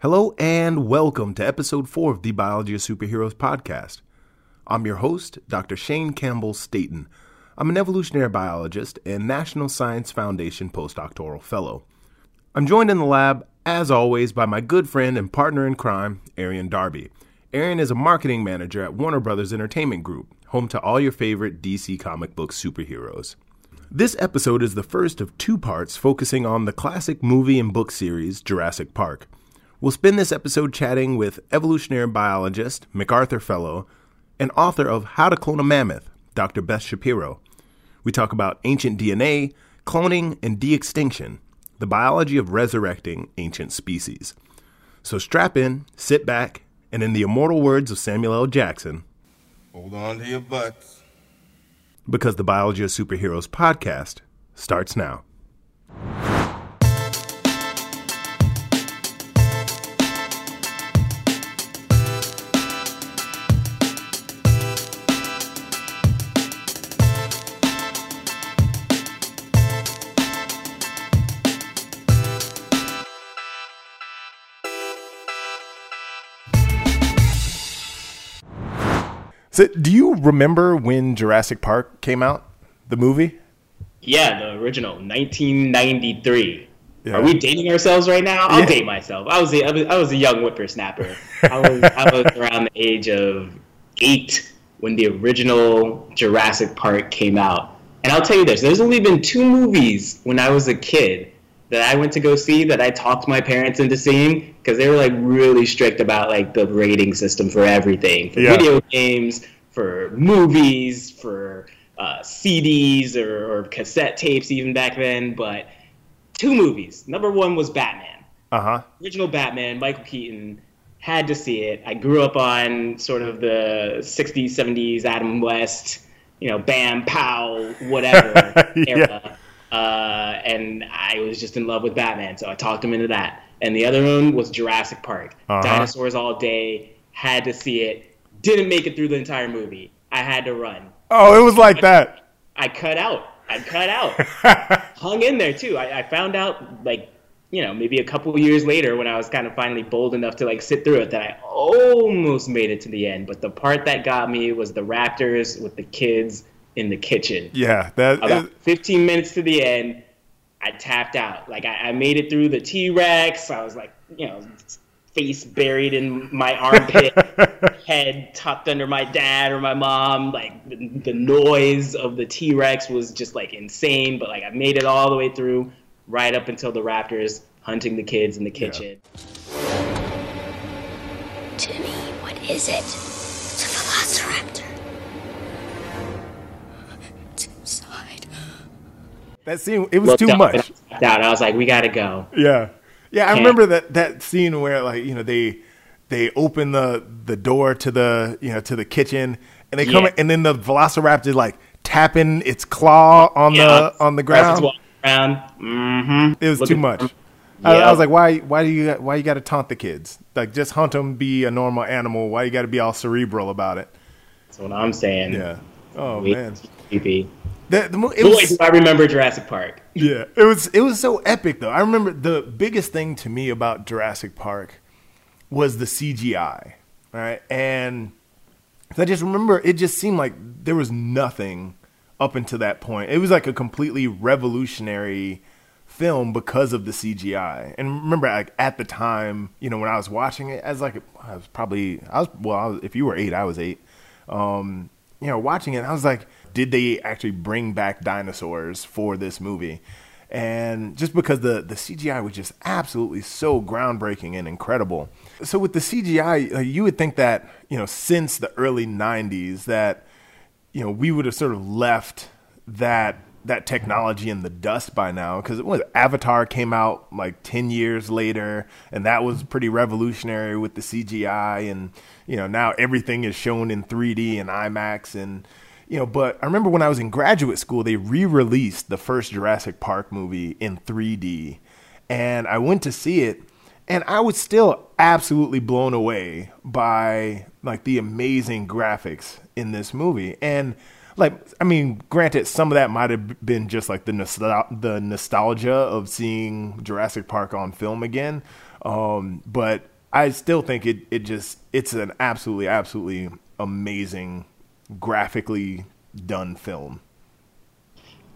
Hello and welcome to episode 4 of the Biology of Superheroes podcast. I'm your host, Dr. Shane Campbell Staton. I'm an evolutionary biologist and National Science Foundation postdoctoral fellow. I'm joined in the lab, as always, by my good friend and partner in crime, Arian Darby. Arian is a marketing manager at Warner Brothers Entertainment Group, home to all your favorite DC comic book superheroes. This episode is the first of two parts focusing on the classic movie and book series Jurassic Park. We'll spend this episode chatting with evolutionary biologist, MacArthur Fellow, and author of How to Clone a Mammoth, Dr. Beth Shapiro. We talk about ancient DNA, cloning, and de extinction, the biology of resurrecting ancient species. So strap in, sit back, and in the immortal words of Samuel L. Jackson, hold on to your butts. Because the Biology of Superheroes podcast starts now. So, do you remember when Jurassic Park came out, the movie? Yeah, the original, 1993. Yeah. Are we dating ourselves right now? I'll yeah. date myself. I was, a, I was I was a young whippersnapper. I was I was around the age of eight when the original Jurassic Park came out. And I'll tell you this: there's only been two movies when I was a kid that I went to go see that I talked my parents into seeing because they were like really strict about like the rating system for everything for yeah. video games, for movies, for uh, CDs or, or, cassette tapes even back then. But two movies. Number one was Batman. Uh huh. Original Batman, Michael Keaton. Had to see it. I grew up on sort of the 60s, 70s, Adam West, you know, Bam, Pow, whatever era. Uh, and I was just in love with Batman, so I talked him into that. And the other one was Jurassic Park. Uh-huh. Dinosaurs all day. Had to see it. Didn't make it through the entire movie. I had to run. Oh, it was like that. I cut out. I cut out. Hung in there too. I, I found out like you know maybe a couple years later when I was kind of finally bold enough to like sit through it that I almost made it to the end. But the part that got me was the Raptors with the kids in the kitchen. Yeah, that about is... 15 minutes to the end, I tapped out. Like I, I made it through the T Rex. I was like, you know, face buried in my armpit, head tucked under my dad or my mom. Like the, the noise of the T Rex was just like insane. But like I made it all the way through, right up until the Raptors hunting the kids in the kitchen. Yeah. Jimmy, what is it? It's a velociraptor. That scene, it was too much. I was like, we got to go. Yeah, yeah. I Can't. remember that that scene where like you know they they open the the door to the you know to the kitchen and they come yeah. in, and then the Velociraptor like tapping its claw on yeah. the on the ground. Around. Mm-hmm. It was Looking too much. I, I, was like, why why do you why you got to taunt the kids? Like just hunt them, be a normal animal. Why you got to be all cerebral about it? That's what I'm saying. Yeah. Oh man. Creepy. The, the, it Boy, was, do I remember Jurassic Park. Yeah, it was it was so epic though. I remember the biggest thing to me about Jurassic Park was the CGI, right? And I just remember it just seemed like there was nothing up until that point. It was like a completely revolutionary film because of the CGI. And remember, like at the time, you know, when I was watching it, as like I was probably I was well, I was, if you were eight, I was eight. Um, you know, watching it, I was like did they actually bring back dinosaurs for this movie? And just because the, the CGI was just absolutely so groundbreaking and incredible. So with the CGI, uh, you would think that, you know, since the early 90s that, you know, we would have sort of left that that technology in the dust by now because Avatar came out like 10 years later and that was pretty revolutionary with the CGI and you know now everything is shown in 3D and IMAX and you know, but I remember when I was in graduate school, they re-released the first Jurassic Park movie in 3D, and I went to see it, and I was still absolutely blown away by like the amazing graphics in this movie, and like I mean, granted, some of that might have been just like the nostal- the nostalgia of seeing Jurassic Park on film again, Um, but I still think it it just it's an absolutely absolutely amazing graphically done film.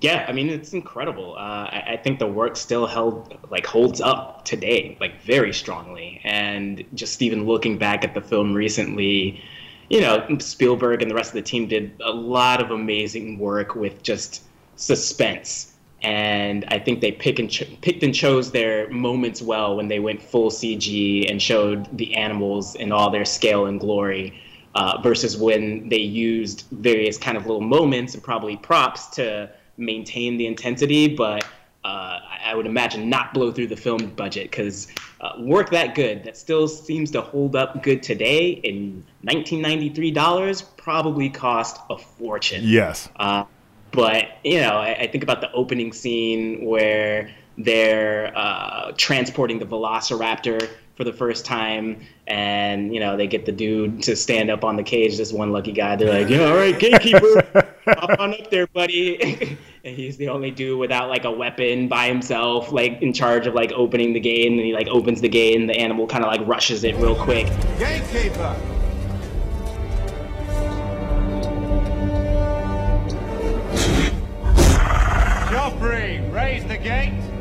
Yeah, I mean it's incredible. Uh, I, I, think the work still held like holds up today, like very strongly. And just even looking back at the film recently, you know, Spielberg and the rest of the team did a lot of amazing work with just suspense. And I think they pick and ch- picked and chose their moments well when they went full CG and showed the animals in all their scale and glory. Uh, versus when they used various kind of little moments and probably props to maintain the intensity, but uh, I would imagine not blow through the film budget because uh, work that good that still seems to hold up good today in 1993 dollars probably cost a fortune. Yes. Uh, but you know, I, I, think about the opening scene where they're uh, transporting the Velociraptor for the first time, and you know they get the dude to stand up on the cage. This one lucky guy. They're like, "Yeah, all right, gatekeeper, hop on up there, buddy." and he's the only dude without like a weapon by himself, like in charge of like opening the gate. And he like opens the gate, and the animal kind of like rushes it real quick. Gatekeeper. Joffrey, raise the gate.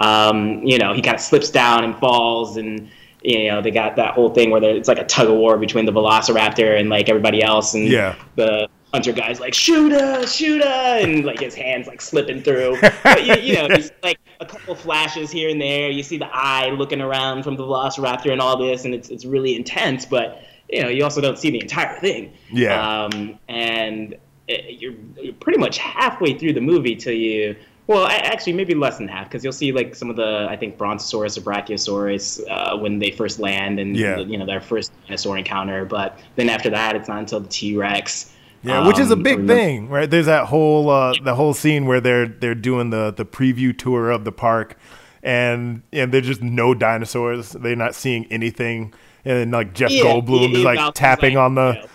Um, you know, he kind of slips down and falls, and you know they got that whole thing where it's like a tug of war between the Velociraptor and like everybody else, and yeah. the hunter guy's like shoot her, shoot her, and like his hands like slipping through. but, you, you, know, there's like a couple flashes here and there. You see the eye looking around from the Velociraptor and all this, and it's it's really intense. But you know, you also don't see the entire thing. Yeah. Um, and it, you're, you're pretty much halfway through the movie till you well, actually, maybe less than half, because you'll see like some of the I think Brontosaurus or Brachiosaurus uh, when they first land and yeah. you know their first dinosaur encounter. But then after that, it's not until the T Rex. Yeah, which is a um, big thing, right? There's that whole uh, the whole scene where they're they're doing the the preview tour of the park, and and there's just no dinosaurs. They're not seeing anything, and then like Jeff yeah, Goldblum is like tapping like, on the. You know,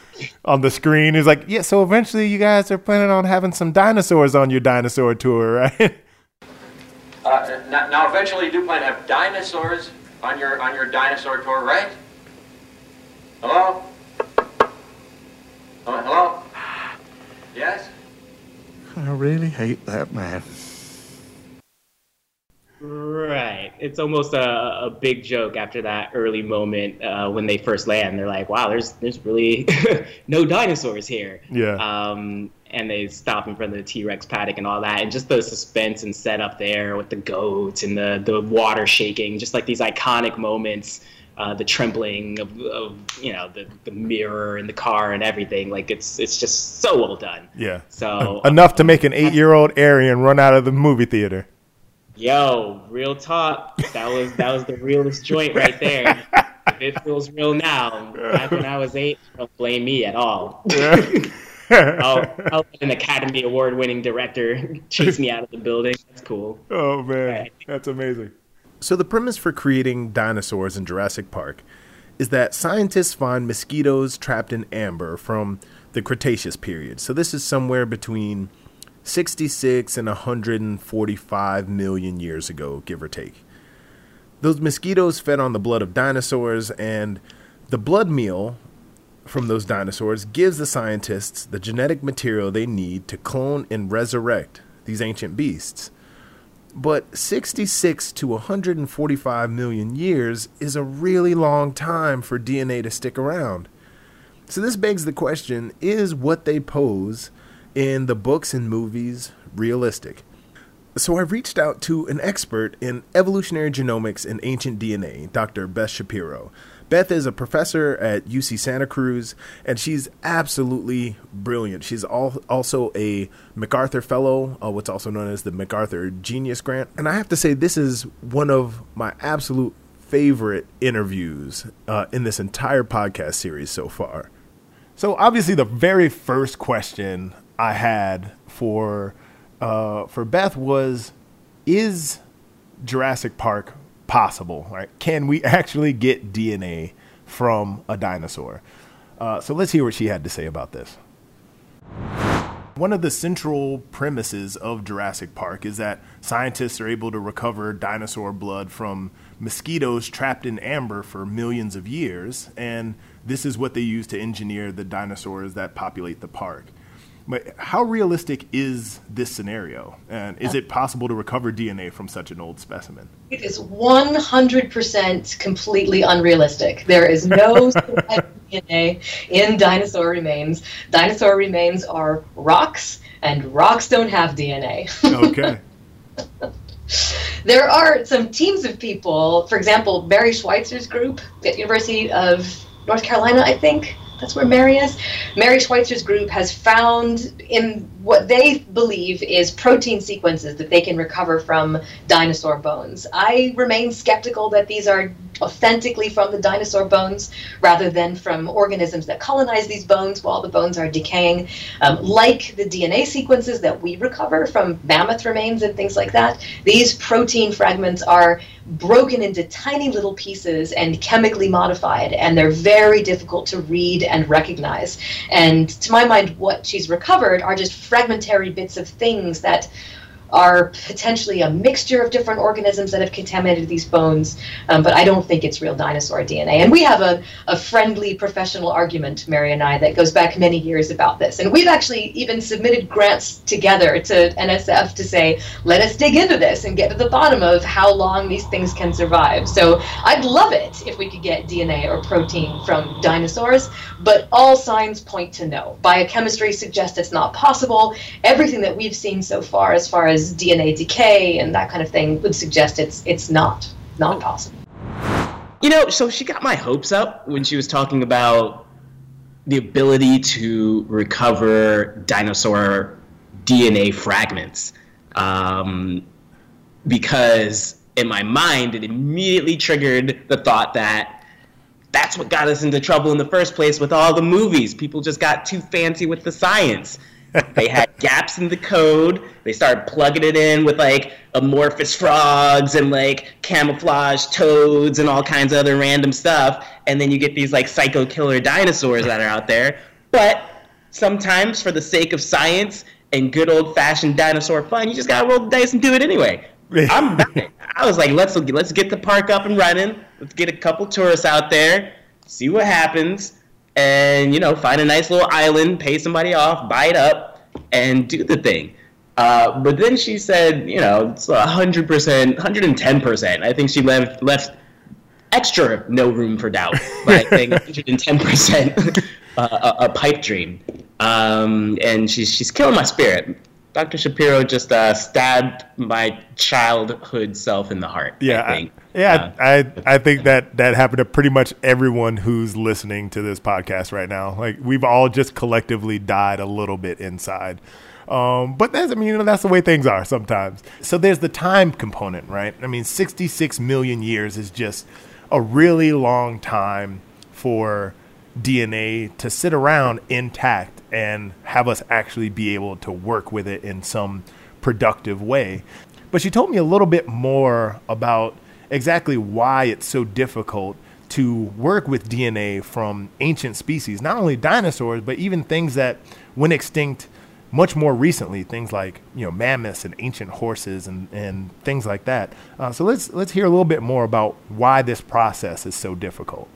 on the screen. He's like, yeah. So eventually, you guys are planning on having some dinosaurs on your dinosaur tour, right? Uh, now, now, eventually, you do plan to have dinosaurs on your on your dinosaur tour, right? Hello? Uh, hello? Yes. I really hate that man. Right. It's almost a, a big joke after that early moment uh, when they first land. They're like, "Wow, there's there's really no dinosaurs here." Yeah. Um, and they stop in front of the T Rex paddock and all that, and just the suspense and setup there with the goats and the the water shaking, just like these iconic moments. Uh, the trembling of, of, you know the, the mirror and the car and everything like it's it's just so well done yeah so enough to make an eight year old Arian run out of the movie theater Yo, real talk. That was that was the realest joint right there. if it feels real now, back when I was eight, don't blame me at all. I'll, I'll let an Academy Award winning director chase me out of the building. That's cool. Oh man, right. that's amazing. So the premise for creating dinosaurs in Jurassic Park is that scientists find mosquitoes trapped in amber from the Cretaceous period. So this is somewhere between 66 and 145 million years ago, give or take. Those mosquitoes fed on the blood of dinosaurs, and the blood meal from those dinosaurs gives the scientists the genetic material they need to clone and resurrect these ancient beasts. But 66 to 145 million years is a really long time for DNA to stick around. So, this begs the question is what they pose in the books and movies realistic? So I reached out to an expert in evolutionary genomics and ancient DNA, Dr. Beth Shapiro. Beth is a professor at UC Santa Cruz, and she's absolutely brilliant. She's also a MacArthur Fellow, uh, what's also known as the MacArthur Genius Grant. And I have to say, this is one of my absolute favorite interviews uh, in this entire podcast series so far. So obviously, the very first question I had for uh, for Beth was, "Is Jurassic Park possible? Right? Can we actually get DNA from a dinosaur?" Uh, so let's hear what she had to say about this. One of the central premises of Jurassic Park is that scientists are able to recover dinosaur blood from mosquitoes trapped in amber for millions of years, and this is what they use to engineer the dinosaurs that populate the park. But how realistic is this scenario? And is it possible to recover DNA from such an old specimen? It is 100% completely unrealistic. There is no DNA in dinosaur remains. Dinosaur remains are rocks, and rocks don't have DNA. Okay. there are some teams of people, for example, Mary Schweitzer's group at University of North Carolina, I think, that's where Mary is. Mary Schweitzer's group has found in what they believe is protein sequences that they can recover from dinosaur bones. I remain skeptical that these are authentically from the dinosaur bones rather than from organisms that colonize these bones while the bones are decaying. Um, like the DNA sequences that we recover from mammoth remains and things like that, these protein fragments are broken into tiny little pieces and chemically modified, and they're very difficult to read and recognize. And to my mind, what she's recovered are just fragmentary bits of things that are potentially a mixture of different organisms that have contaminated these bones, um, but I don't think it's real dinosaur DNA. And we have a, a friendly professional argument, Mary and I, that goes back many years about this. And we've actually even submitted grants together to NSF to say, let us dig into this and get to the bottom of how long these things can survive. So I'd love it if we could get DNA or protein from dinosaurs, but all signs point to no. Biochemistry suggests it's not possible. Everything that we've seen so far, as far as DNA decay and that kind of thing would suggest it's it's not not possible. You know, so she got my hopes up when she was talking about the ability to recover dinosaur DNA fragments. Um, because in my mind, it immediately triggered the thought that that's what got us into trouble in the first place with all the movies. People just got too fancy with the science they had gaps in the code. They started plugging it in with like amorphous frogs and like camouflage toads and all kinds of other random stuff. And then you get these like psycho killer dinosaurs that are out there. But sometimes, for the sake of science and good old fashioned dinosaur fun, you just gotta roll the dice and do it anyway. I'm I was like, let's let's get the park up and running. Let's get a couple tourists out there, see what happens and you know find a nice little island, pay somebody off, buy it up, and do the thing. Uh, but then she said, you know, it's hundred percent, hundred and ten percent. I think she left left extra no room for doubt by saying hundred and ten percent uh, a pipe dream. Um, and she's she's killing my spirit. Dr. Shapiro just uh, stabbed my childhood self in the heart. Yeah, I yeah, uh, I I think that that happened to pretty much everyone who's listening to this podcast right now. Like we've all just collectively died a little bit inside. Um, but that's I mean you know that's the way things are sometimes. So there's the time component, right? I mean, 66 million years is just a really long time for DNA to sit around intact and have us actually be able to work with it in some productive way. But she told me a little bit more about exactly why it's so difficult to work with DNA from ancient species, not only dinosaurs, but even things that went extinct much more recently, things like you know mammoths and ancient horses and, and things like that. Uh, so let's let's hear a little bit more about why this process is so difficult.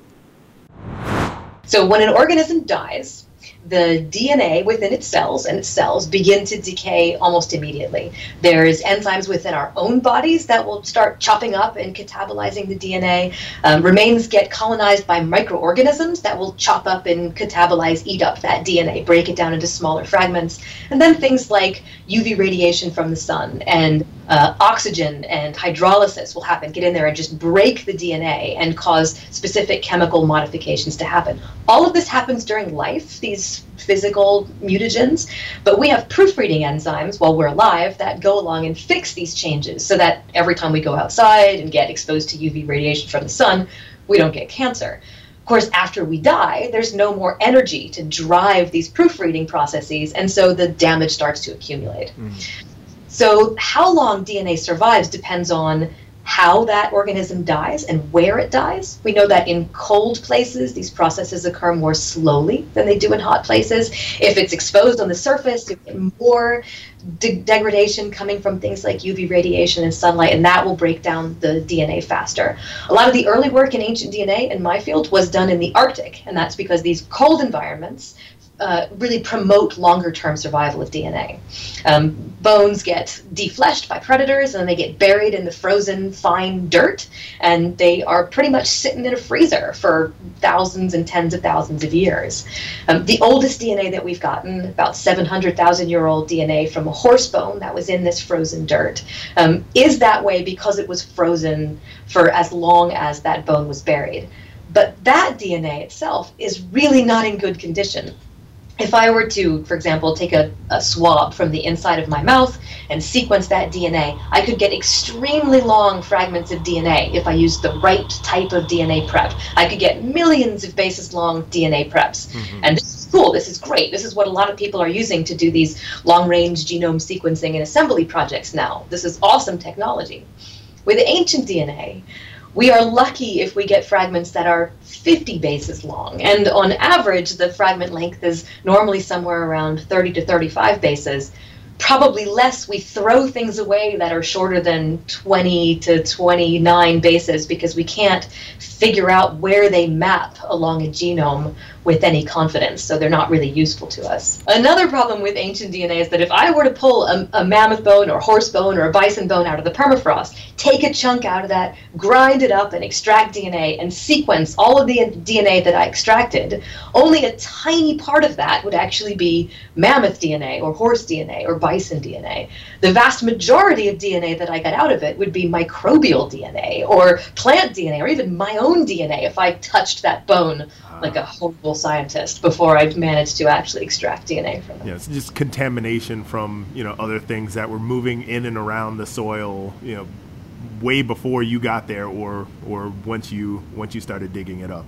So when an organism dies, the DNA within its cells and its cells begin to decay almost immediately. There's enzymes within our own bodies that will start chopping up and catabolizing the DNA. Um, remains get colonized by microorganisms that will chop up and catabolize, eat up that DNA, break it down into smaller fragments. And then things like UV radiation from the sun and uh, oxygen and hydrolysis will happen, get in there and just break the DNA and cause specific chemical modifications to happen. All of this happens during life, these physical mutagens, but we have proofreading enzymes while we're alive that go along and fix these changes so that every time we go outside and get exposed to UV radiation from the sun, we don't get cancer. Of course, after we die, there's no more energy to drive these proofreading processes, and so the damage starts to accumulate. Mm. So, how long DNA survives depends on how that organism dies and where it dies. We know that in cold places, these processes occur more slowly than they do in hot places. If it's exposed on the surface, you get more de- degradation coming from things like UV radiation and sunlight, and that will break down the DNA faster. A lot of the early work in ancient DNA in my field was done in the Arctic, and that's because these cold environments uh, really promote longer term survival of DNA. Um, bones get defleshed by predators and they get buried in the frozen fine dirt, and they are pretty much sitting in a freezer for thousands and tens of thousands of years. Um, the oldest DNA that we've gotten, about 700,000 year old DNA from a horse bone that was in this frozen dirt, um, is that way because it was frozen for as long as that bone was buried. But that DNA itself is really not in good condition if I were to, for example, take a, a, swab from the inside of my mouth and sequence that DNA, I could get extremely long fragments of DNA if I used the right type of DNA prep. I could get millions of bases long DNA preps. Mm-hmm. And this is cool. This is great. This is what a lot of people are using to do these long range genome sequencing and assembly projects now. This is awesome technology. With ancient DNA, we are lucky if we get fragments that are 50 bases long. And on average, the fragment length is normally somewhere around 30 to 35 bases. Probably less, we throw things away that are shorter than 20 to 29 bases because we can't figure out where they map along a genome with any confidence, so they're not really useful to us. Another problem with ancient DNA is that if I were to pull a, a, mammoth bone or horse bone or a bison bone out of the permafrost, take a chunk out of that, grind it up and extract DNA and sequence all of the DNA that I extracted, only a tiny part of that would actually be mammoth DNA or horse DNA or bison DNA. The vast majority of DNA that I got out of it would be microbial DNA or plant DNA or even my own DNA if I touched that bone ah. like a horrible scientist before I'd managed to actually extract DNA from it. Yeah, it's just contamination from you know other things that were moving in and around the soil, you know, way before you got there, or or once you once you started digging it up.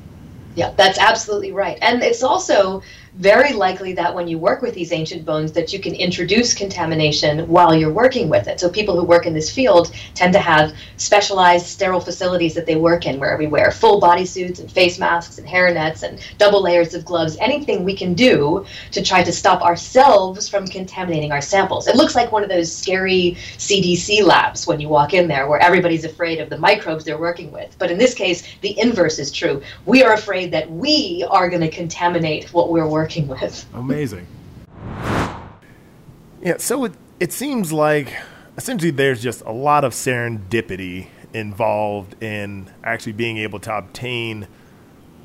Yeah, that's absolutely right. And it's also very likely that when you work with these ancient bones that you can introduce contamination while you're working with it. So people who work in this field tend to have specialized sterile facilities that they work in where we wear full body suits and face masks and hair nets and double layers of gloves, anything we can do to try to stop ourselves from contaminating our samples. It looks like one of those scary CDC labs when you walk in there where everybody's afraid of the microbes they're working with. But in this case, the inverse is true. We are afraid that we are going to contaminate what we're working working with. Amazing. Yeah, so it, it seems like essentially there's just a lot of serendipity involved in actually being able to obtain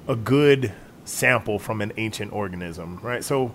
a good sample from an ancient organism, right? So,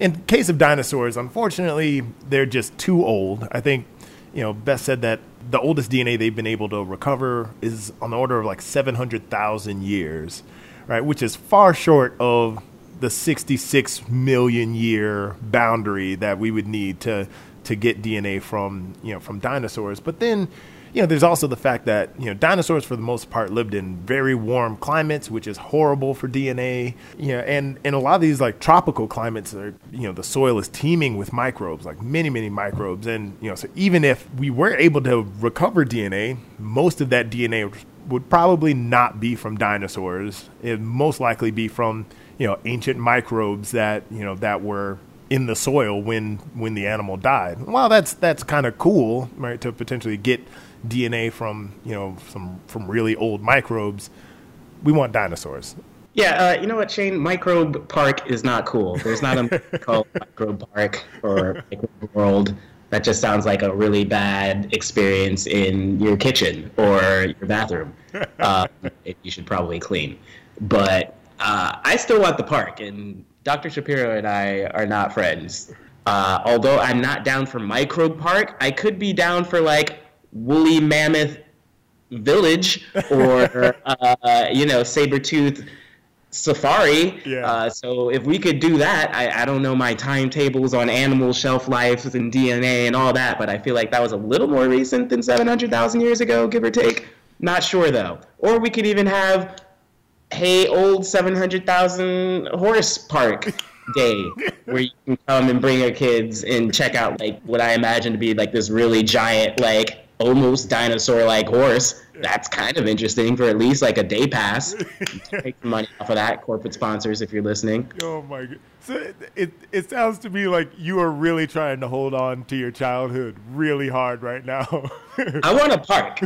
in case of dinosaurs, unfortunately, they're just too old. I think, you know, Beth said that the oldest DNA they've been able to recover is on the order of like 700,000 years, right? Which is far short of the 66 million year boundary that we would need to to get DNA from you know from dinosaurs. But then you know there's also the fact that you know dinosaurs for the most part lived in very warm climates, which is horrible for DNA. You know, and in a lot of these like tropical climates, are you know the soil is teeming with microbes, like many many microbes, and you know so even if we were able to recover DNA, most of that DNA would probably not be from dinosaurs. It'd most likely be from you know ancient microbes that you know that were in the soil when when the animal died. Well, that's that's kind of cool, right? To potentially get DNA from you know from from really old microbes. We want dinosaurs. Yeah, uh, you know what, Shane? Microbe Park is not cool. There's not a called Microbe Park or Microbe World. That just sounds like a really bad experience in your kitchen or your bathroom. Uh, you should probably clean. But uh, I still want the park, and Dr. Shapiro and I are not friends. Uh, although I'm not down for Microbe Park, I could be down for like Woolly Mammoth Village or uh, you know saber tooth Safari. Yeah. Uh, so if we could do that, I, I don't know my timetables on animal shelf life and DNA and all that, but I feel like that was a little more recent than 700,000 years ago, give or take. Not sure though. Or we could even have hey, old 700,000 horse park day where you can come and bring your kids and check out like what I imagine to be like this really giant, like almost dinosaur like horse. That's kind of interesting for at least like a day pass. Take some money off of that, corporate sponsors, if you're listening. Oh my god! So it, it it sounds to me like you are really trying to hold on to your childhood really hard right now. I want a park.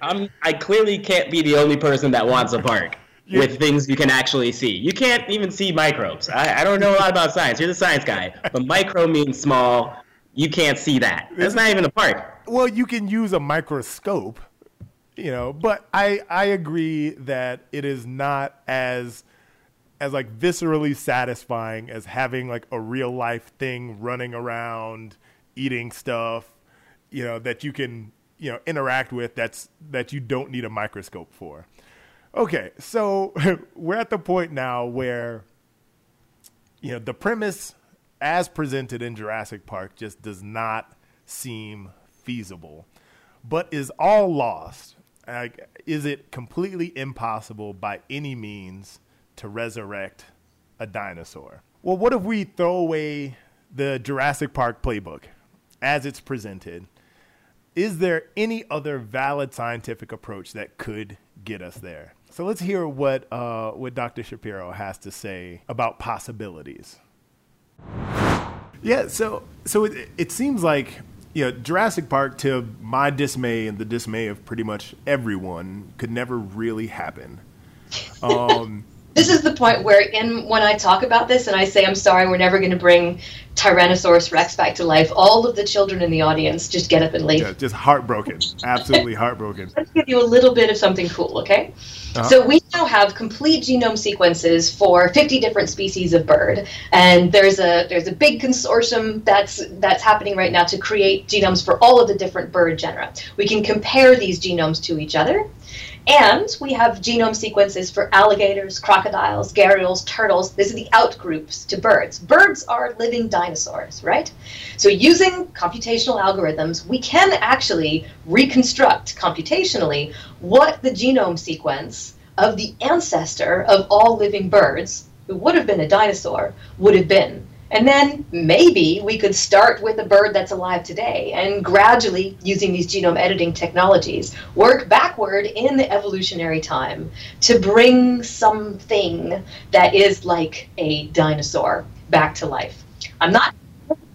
I'm I clearly can't be the only person that wants a park with things you can actually see. You can't even see microbes. I, I don't know a lot about science. You're the science guy, but micro means small. You can't see that. That's not even a park. Well, you can use a microscope, you know, but I I agree that it is not as as like viscerally satisfying as having like a real life thing running around eating stuff, you know, that you can, you know, interact with that's that you don't need a microscope for. Okay, so we're at the point now where you know, the premise as presented in Jurassic Park just does not seem feasible, but is all lost. Like, is it completely impossible by any means to resurrect a dinosaur? Well, what if we throw away the Jurassic Park playbook as it's presented? Is there any other valid scientific approach that could get us there? So let's hear what uh, what Dr. Shapiro has to say about possibilities. Yeah, so so it, it seems like you know Jurassic Park, to my dismay and the dismay of pretty much everyone, could never really happen. Um, this is the point where in when I talk about this and I say I'm sorry we're never going to bring Tyrannosaurus Rex back to life, all of the children in the audience just get up and leave. yeah, just heartbroken, absolutely heartbroken. Let's give you a little bit of something cool, okay? Uh-huh. So we now have complete genome sequences for 50 different species of bird, and there's a there's a big consortium that's that's happening right now to create genomes for all of the different bird genera. We can compare these genomes to each other. And we have genome sequences for alligators, crocodiles, gharials, turtles. These are the outgroups to birds. Birds are living dinosaurs, right? So using computational algorithms, we can actually reconstruct computationally what the genome sequence of the ancestor of all living birds, who would have been a dinosaur, would have been. And then maybe we could start with a bird that's alive today and gradually, using these genome editing technologies, work backward in the evolutionary time to bring something that is like a dinosaur back to life. I'm not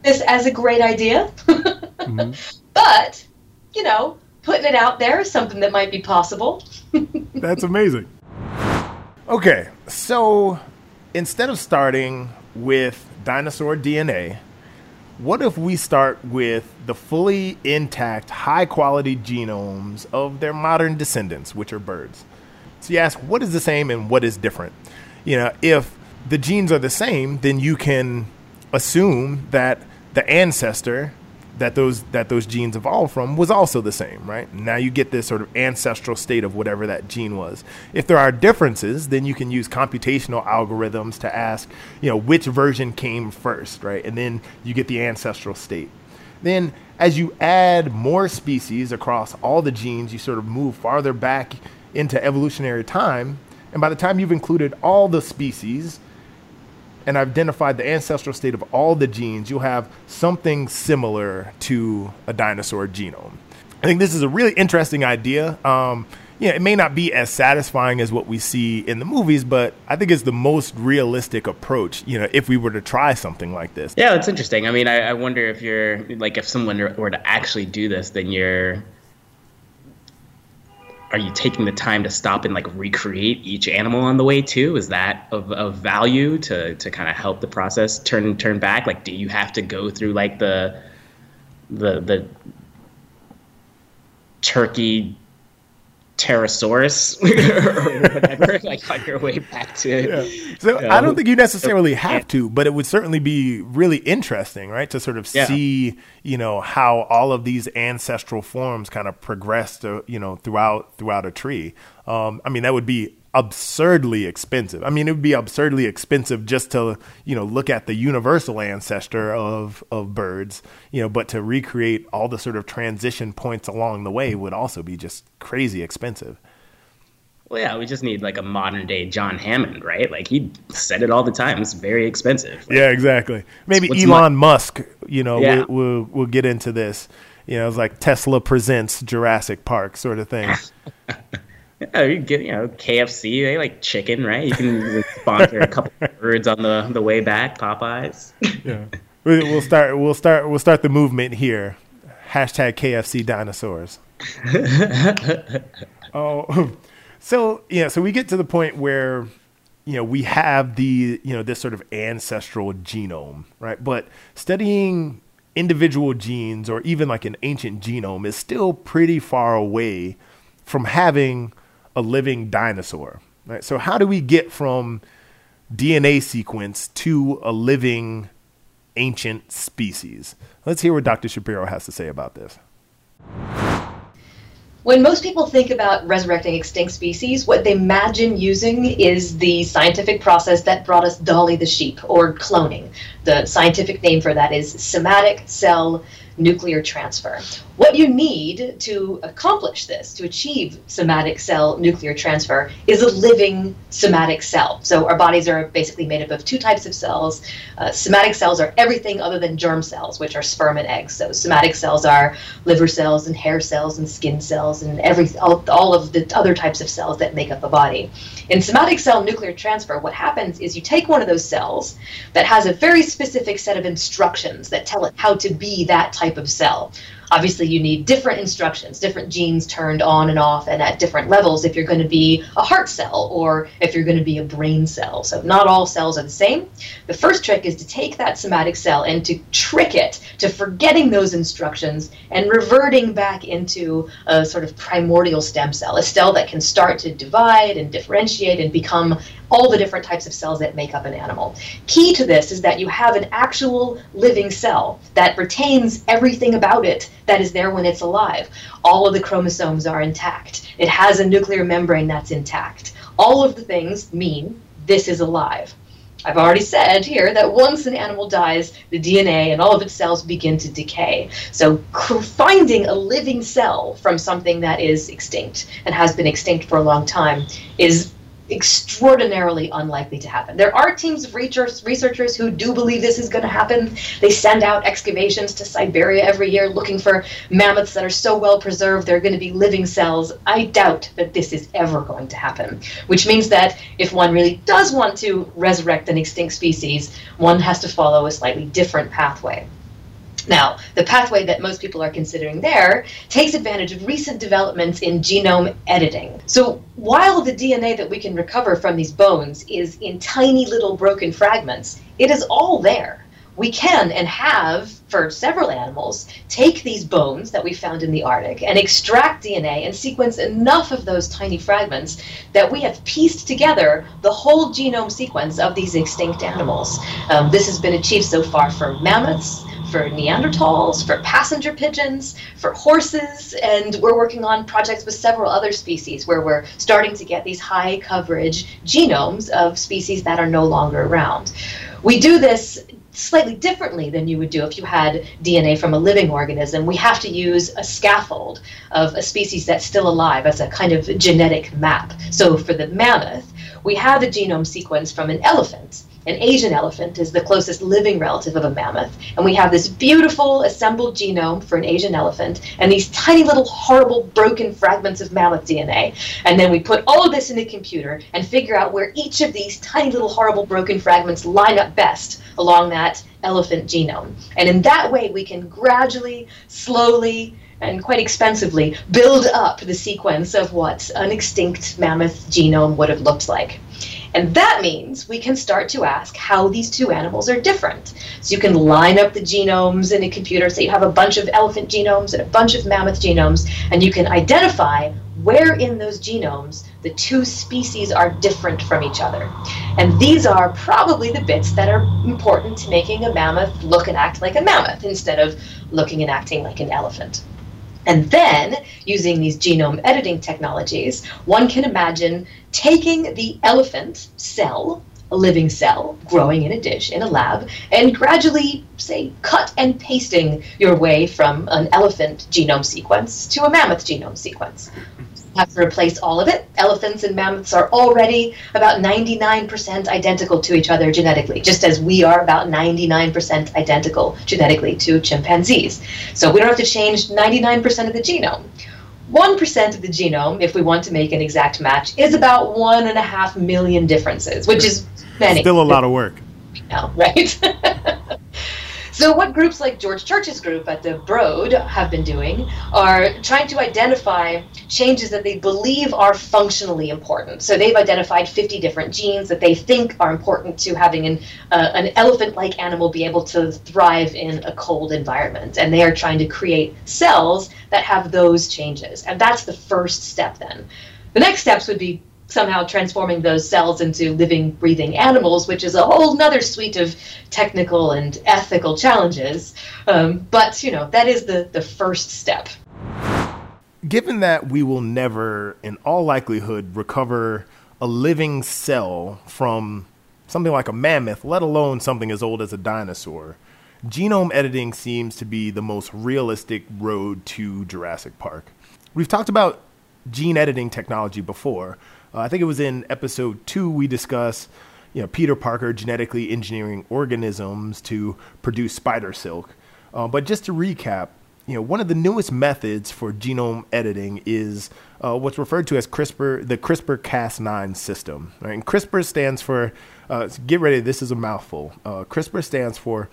this as a great idea, mm-hmm. but you know, putting it out there is something that might be possible. That's amazing. Okay, so instead of starting with dinosaur DNA, what if we start with the fully intact, high quality genomes of their modern descendants, which are birds? So you ask, what is the same and what is different? You know, if the genes are the same, then you can assume that the ancestor that those that those genes evolved from was also the same, right? Now you get this sort of ancestral state of whatever that gene was. If there are differences, then you can use computational algorithms to ask, you know, which version came first, right? And then you get the ancestral state. Then as you add more species across all the genes, you sort of move farther back into evolutionary time, and by the time you've included all the species, and identified the ancestral state of all the genes, you'll have something similar to a dinosaur genome. I think this is a really interesting idea. Um, yeah, it may not be as satisfying as what we see in the movies, but I think it's the most realistic approach. You know, if we were to try something like this. Yeah, it's interesting. I mean, I, I wonder if you're like if someone were to actually do this, then you're are you taking the time to stop and like recreate each animal on the way too? Is that of, of value to, to kind of help the process turn turn back? Like, do you have to go through like the the the turkey pterosaurus or whatever, like on your way back to? Yeah. So know, I don't think you necessarily have to, but it would certainly be really interesting, right, to sort of Yeah. see, you know, how all of these ancestral forms kind of progressed, uh, you know, throughout throughout a tree. Um, I mean, that would be absurdly expensive. I mean, it would be absurdly expensive just to, you know, look at the universal ancestor of of birds, you know, but to recreate all the sort of transition points along the way would also be just crazy expensive. Well, yeah, we just need like a modern day John Hammond, right? Like he said it all the time. It's very expensive. Like, yeah, exactly. Maybe Elon my- Musk. You know, Yeah. we'll, we'll we'll get into this. You know, it's like Tesla presents Jurassic Park sort of thing. Yeah, oh, you get you know KFC. They like chicken, right? You can sponsor a couple birds on the the way back. Popeyes. yeah, We- we'll start. We'll start. We'll start the movement here. Hashtag KFC dinosaurs. oh, so yeah. So we get to the point where you know we have the you know this sort of ancestral genome, right? But studying individual genes or even like an ancient genome is still pretty far away from having a living dinosaur. Right? So how do we get from DNA sequence to a living ancient species? Let's hear what Dr. Shapiro has to say about this. When most people think about resurrecting extinct species, what they imagine using is the scientific process that brought us Dolly the sheep, or cloning. The scientific name for that is somatic cell nuclear transfer. What you need to accomplish this, to achieve somatic cell nuclear transfer, is a living somatic cell. So our bodies are basically made up of two types of cells. Uh, somatic cells are everything other than germ cells, which are sperm and eggs. So somatic cells are liver cells and hair cells and skin cells and every all, all of the other types of cells that make up a body. In somatic cell nuclear transfer, what happens is you take one of those cells that has a very specific set of instructions that tell it how to be that type of cell. Obviously, you need different instructions, different genes turned on and off and at different levels if you're going to be a heart cell or if you're going to be a brain cell. So, not all cells are the same. The first trick is to take that somatic cell and to trick it to forgetting those instructions and reverting back into a sort of primordial stem cell, a cell that can start to divide and differentiate and become all the different types of cells that make up an animal. Key to this is that you have an actual living cell that retains everything about it that is there when it's alive. All of the chromosomes are intact. It has a nuclear membrane that's intact. All of the things mean this is alive. I've already said here that once an animal dies, the DNA and all of its cells begin to decay. So, finding a living cell from something that is extinct and has been extinct for a long time is extraordinarily unlikely to happen. There are teams of research, researchers who do believe this is going to happen. They send out excavations to Siberia every year looking for mammoths that are so well preserved they're going to be living cells. I doubt that this is ever going to happen, which means that if one really does want to resurrect an extinct species, one has to follow a slightly different pathway. Now, the pathway that most people are considering there takes advantage of recent developments in genome editing. So, while the DNA that we can recover from these bones is in tiny little broken fragments, it is all there. We can and have, for several animals, take these bones that we found in the Arctic and extract DNA and sequence enough of those tiny fragments that we have pieced together the whole genome sequence of these extinct animals. Um, this has been achieved so far for mammoths, for Neanderthals, for passenger pigeons, for horses, and we're working on projects with several other species where we're starting to get these high coverage genomes of species that are no longer around. We do this slightly differently than you would do if you had DNA from a living organism. We have to use a scaffold of a species that's still alive as a kind of genetic map. So for the mammoth, we have a genome sequence from an elephant. An Asian elephant is the closest living relative of a mammoth, and we have this beautiful assembled genome for an Asian elephant, and these tiny little horrible broken fragments of mammoth DNA. And then we put all of this in a computer and figure out where each of these tiny little horrible broken fragments line up best along that elephant genome. And in that way, we can gradually, slowly, and quite expensively build up the sequence of what an extinct mammoth genome would have looked like. And that means we can start to ask how these two animals are different. So you can line up the genomes in a computer, say you have a bunch of elephant genomes and a bunch of mammoth genomes, and you can identify where in those genomes the two species are different from each other. And these are probably the bits that are important to making a mammoth look and act like a mammoth instead of looking and acting like an elephant. And then, using these genome editing technologies, one can imagine taking the elephant cell, a living cell growing in a dish in a lab, and gradually, say, cut and pasting your way from an elephant genome sequence to a mammoth genome sequence. Have to replace all of it. Elephants and mammoths are already about 99% identical to each other genetically, just as we are about 99% identical genetically to chimpanzees. So we don't have to change 99% of the genome. 1% of the genome, if we want to make an exact match, is about one and a half million differences, which is many. Still a lot of work. Now, right? So, what groups like George Church's group at the Broad have been doing are trying to identify changes that they believe are functionally important. So, they've identified 50 different genes that they think are important to having an, uh, an elephant like animal be able to thrive in a cold environment. And they are trying to create cells that have those changes. And that's the first step then. The next steps would be somehow transforming those cells into living, breathing animals, which is a whole nother suite of technical and ethical challenges. Um, but, you know, that is the, the first step. Given that we will never, in all likelihood, recover a living cell from something like a mammoth, let alone something as old as a dinosaur, genome editing seems to be the most realistic road to Jurassic Park. We've talked about gene editing technology before, uh, I think it was in episode two we discussed, you know, Peter Parker genetically engineering organisms to produce spider silk. Uh, but just to recap, you know, one of the newest methods for genome editing is uh, what's referred to as CRISPR, the CRISPR-Cas9 system. Right? And CRISPR stands for, uh, get ready, this is a mouthful. Uh, CRISPR stands for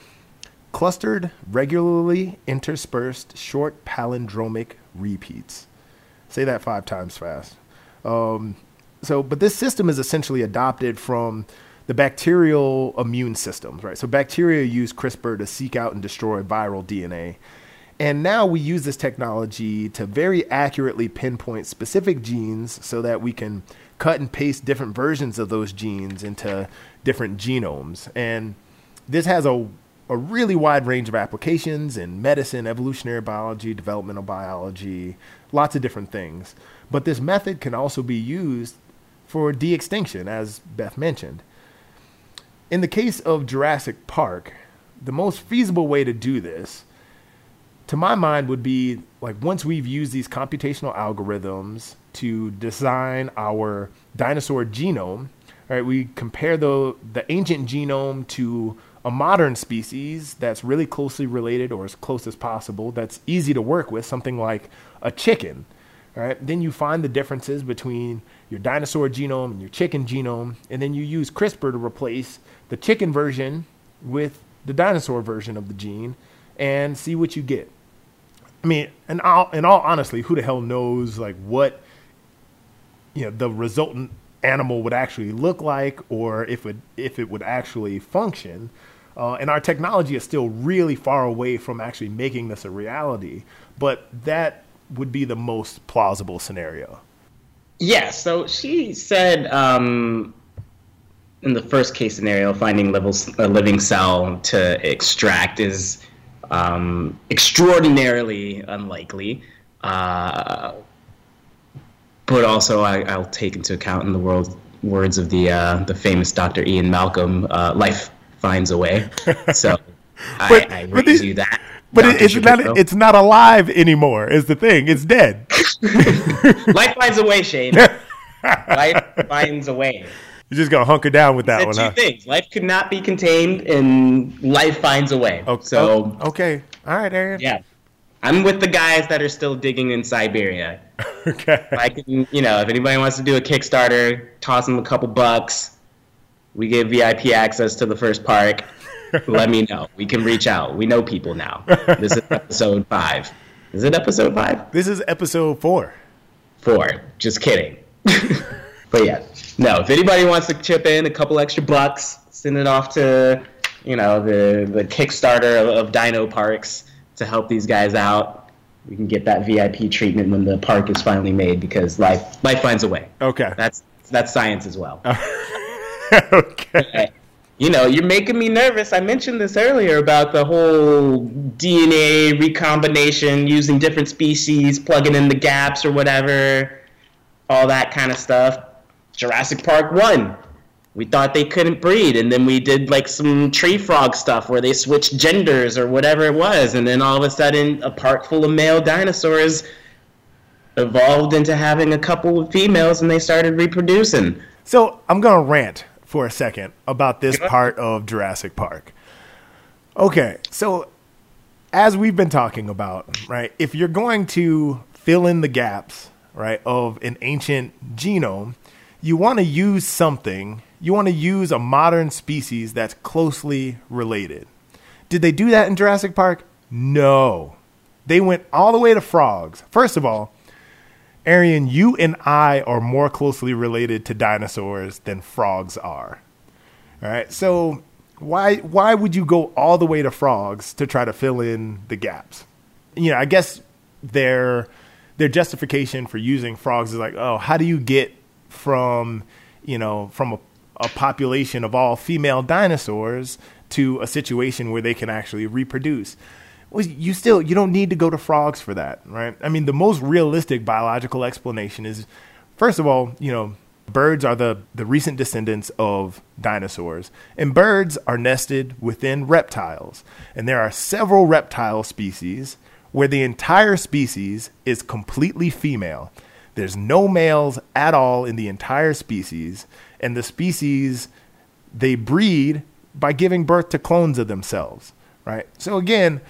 clustered, regularly interspersed short palindromic repeats. Say that five times fast. Um, so, but this system is essentially adopted from the bacterial immune systems, right? So, bacteria use CRISPR to seek out and destroy viral DNA. And now we use this technology to very accurately pinpoint specific genes so that we can cut and paste different versions of those genes into different genomes. And this has a, a really wide range of applications in medicine, evolutionary biology, developmental biology, lots of different things. But this method can also be used for de extinction, as Beth mentioned. In the case of Jurassic Park, the most feasible way to do this, to my mind, would be like once we've used these computational algorithms to design our dinosaur genome, right? We compare the the ancient genome to a modern species that's really closely related or as close as possible, that's easy to work with, something like a chicken. Right? Then you find the differences between your dinosaur genome and your chicken genome, and then you use CRISPR to replace the chicken version with the dinosaur version of the gene and see what you get. I mean, and all, in all honestly, who the hell knows like what you know the resultant animal would actually look like, or if it if it would actually function. Uh, and our technology is still really far away from actually making this a reality. But that would be the most plausible scenario. Yeah, so she said um, in the first case scenario, finding levels, a living cell to extract is um, extraordinarily unlikely. Uh, but also, I, will take into account in the world words of the uh, the famous Dr. Ian Malcolm, uh, life finds a way. So I, I raise you that. But it, it's not it's not alive anymore. Is the thing? It's dead. Life finds a way, Shane. Life finds a way. You're just gonna hunker down with that one. Two huh? things: life could not be contained, and life finds a way. Okay. So oh, okay, all right, Arian. Yeah, I'm with the guys that are still digging in Siberia. okay. I can, you know, if anybody wants to do a Kickstarter, toss them a couple bucks. We give VIP access to the first park. Let me know. We can reach out. We know people now. This is episode five. Is it episode five? This is episode four. Four. Just kidding. but yeah, no. If anybody wants to chip in a couple extra bucks, send it off to you know the the Kickstarter of, of Dino Parks to help these guys out. We can get that VIP treatment when the park is finally made because life life finds a way. Okay. That's that's science as well. okay you know, you're making me nervous. I mentioned this earlier about the whole DNA recombination using different species, plugging in the gaps or whatever, all that kind of stuff. Jurassic Park 1. We thought they couldn't breed, and then we did like some tree frog stuff where they switched genders or whatever it was, and then all of a sudden, a park full of male dinosaurs evolved into having a couple of females and they started reproducing. So I'm going to rant for a second about this part of Jurassic Park. Okay, so as we've been talking about, right, if you're going to fill in the gaps, right, of an ancient genome, you want to use something, you want to use a modern species that's closely related. Did they do that in Jurassic Park? No. They went all the way to frogs. First of all, Arian, you and I are more closely related to dinosaurs than frogs are. All right. So why why would you go all the way to frogs to try to fill in the gaps? You know, I guess their their justification for using frogs is like, oh, how do you get from you know from a, a population of all female dinosaurs to a situation where they can actually reproduce? You still you don't need to go to frogs for that, right? I mean, the most realistic biological explanation is, first of all, you know, Birds are the, the recent descendants of dinosaurs, and birds are nested within reptiles. And there are several reptile species where the entire species is completely female. There's no males at all in the entire species, and the species they breed by giving birth to clones of themselves, right? So again,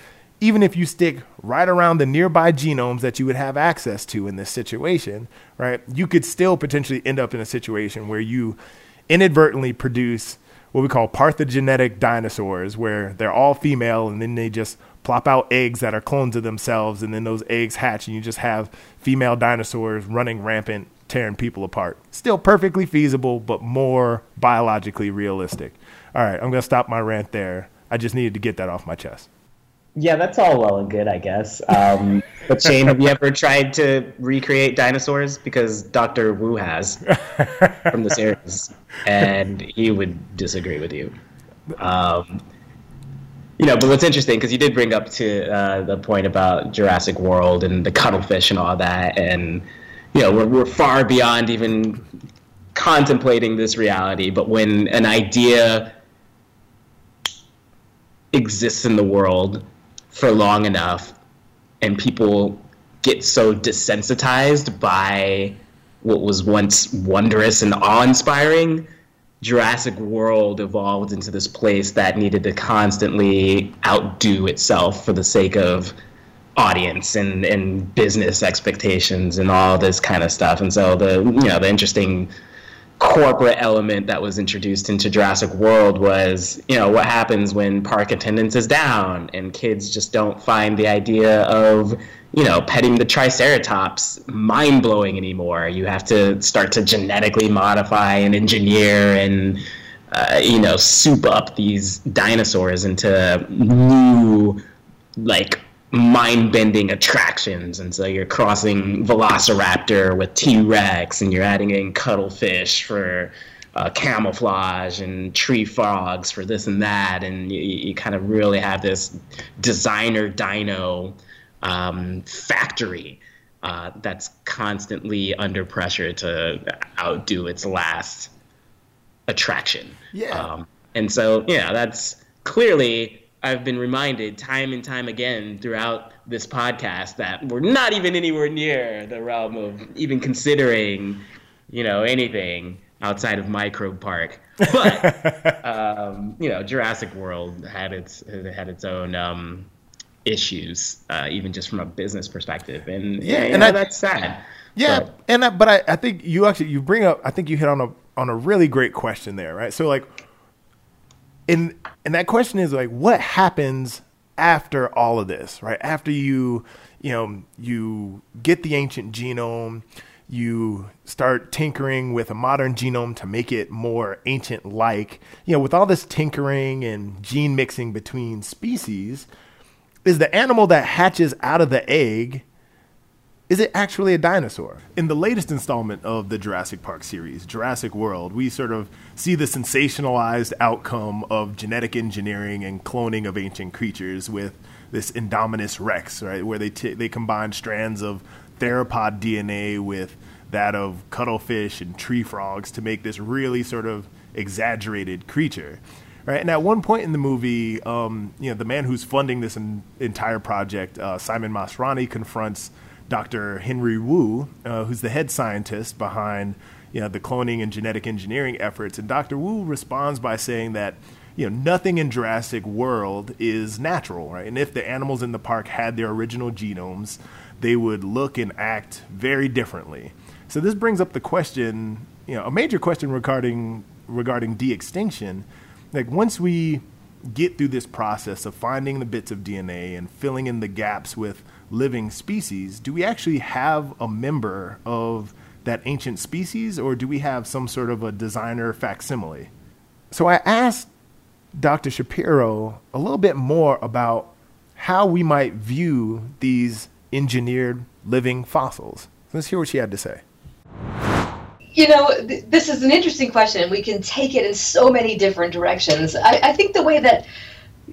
even if you stick right around the nearby genomes that you would have access to in this situation, right, you could still potentially end up in a situation where you inadvertently produce what we call parthenogenetic dinosaurs, where they're all female and then they just plop out eggs that are clones of themselves, and then those eggs hatch, and you just have female dinosaurs running rampant, tearing people apart. Still perfectly feasible, but more biologically realistic. All right, I'm going to stop my rant there. I just needed to get that off my chest. Yeah, that's all well and good, I guess. Um, but Shane, have you ever tried to recreate dinosaurs? Because Doctor Wu has from the series, and he would disagree with you. Um, you know, but what's interesting because you did bring up to uh, the point about Jurassic World and the cuttlefish and all that, and you know, we're we're far beyond even contemplating this reality. But when an idea exists in the world for long enough and people get so desensitized by what was once wondrous and awe-inspiring Jurassic World evolved into this place that needed to constantly outdo itself for the sake of audience and, and business expectations and all this kind of stuff. And so the you know the interesting corporate element that was introduced into Jurassic World was, you know, what happens when park attendance is down and kids just don't find the idea of, you know, petting the Triceratops mind blowing anymore. You have to start to genetically modify and engineer and, uh, you know, soup up these dinosaurs into new, like, mind bending attractions. And so you're crossing Velociraptor with T Rex, and you're adding in cuttlefish for uh, camouflage and tree frogs for this and that. And you, you kind of really have this designer dino um, factory. Uh, that's constantly under pressure to outdo its last attraction. Yeah. Um, and so, yeah, that's clearly I've been reminded time and time again throughout this podcast that we're not even anywhere near the realm of even considering, you know, anything outside of Microbe Park. But um, you know, Jurassic World had its had its own um, issues, uh, even just from a business perspective, and yeah, and know, I, that's sad. Yeah, but, and I, but I, I think you actually you bring up I think you hit on a on a really great question there, right? So like and and that question is like what happens after all of this right? After you you know you get the ancient genome you start tinkering with a modern genome to make it more ancient like you know with all this tinkering and gene mixing between species is the animal that hatches out of the egg is it actually a dinosaur? In the latest installment of the Jurassic Park series, Jurassic World, we sort of see the sensationalized outcome of genetic engineering and cloning of ancient creatures with this Indominus Rex, right? Where they t- they combine strands of theropod DNA with that of cuttlefish and tree frogs to make this really sort of exaggerated creature. Right, and at one point in the movie, um, you know, the man who's funding this entire project, uh, Simon Masrani, confronts Dr. Henry Wu, uh, who's the head scientist behind you know, the cloning and genetic engineering efforts. And Dr. Wu responds by saying that you know, nothing in Jurassic World is natural, right? And if the animals in the park had their original genomes, they would look and act very differently. So this brings up the question, you know, a major question regarding regarding de-extinction. Like once we get through this process of finding the bits of DNA and filling in the gaps with living species, do we actually have a member of that ancient species, or do we have some sort of a designer facsimile? So I asked Dr. Shapiro a little bit more about how we might view these engineered living fossils. Let's hear what she had to say. You know, th- this is an interesting question. We can take it in so many different directions. I, I think the way that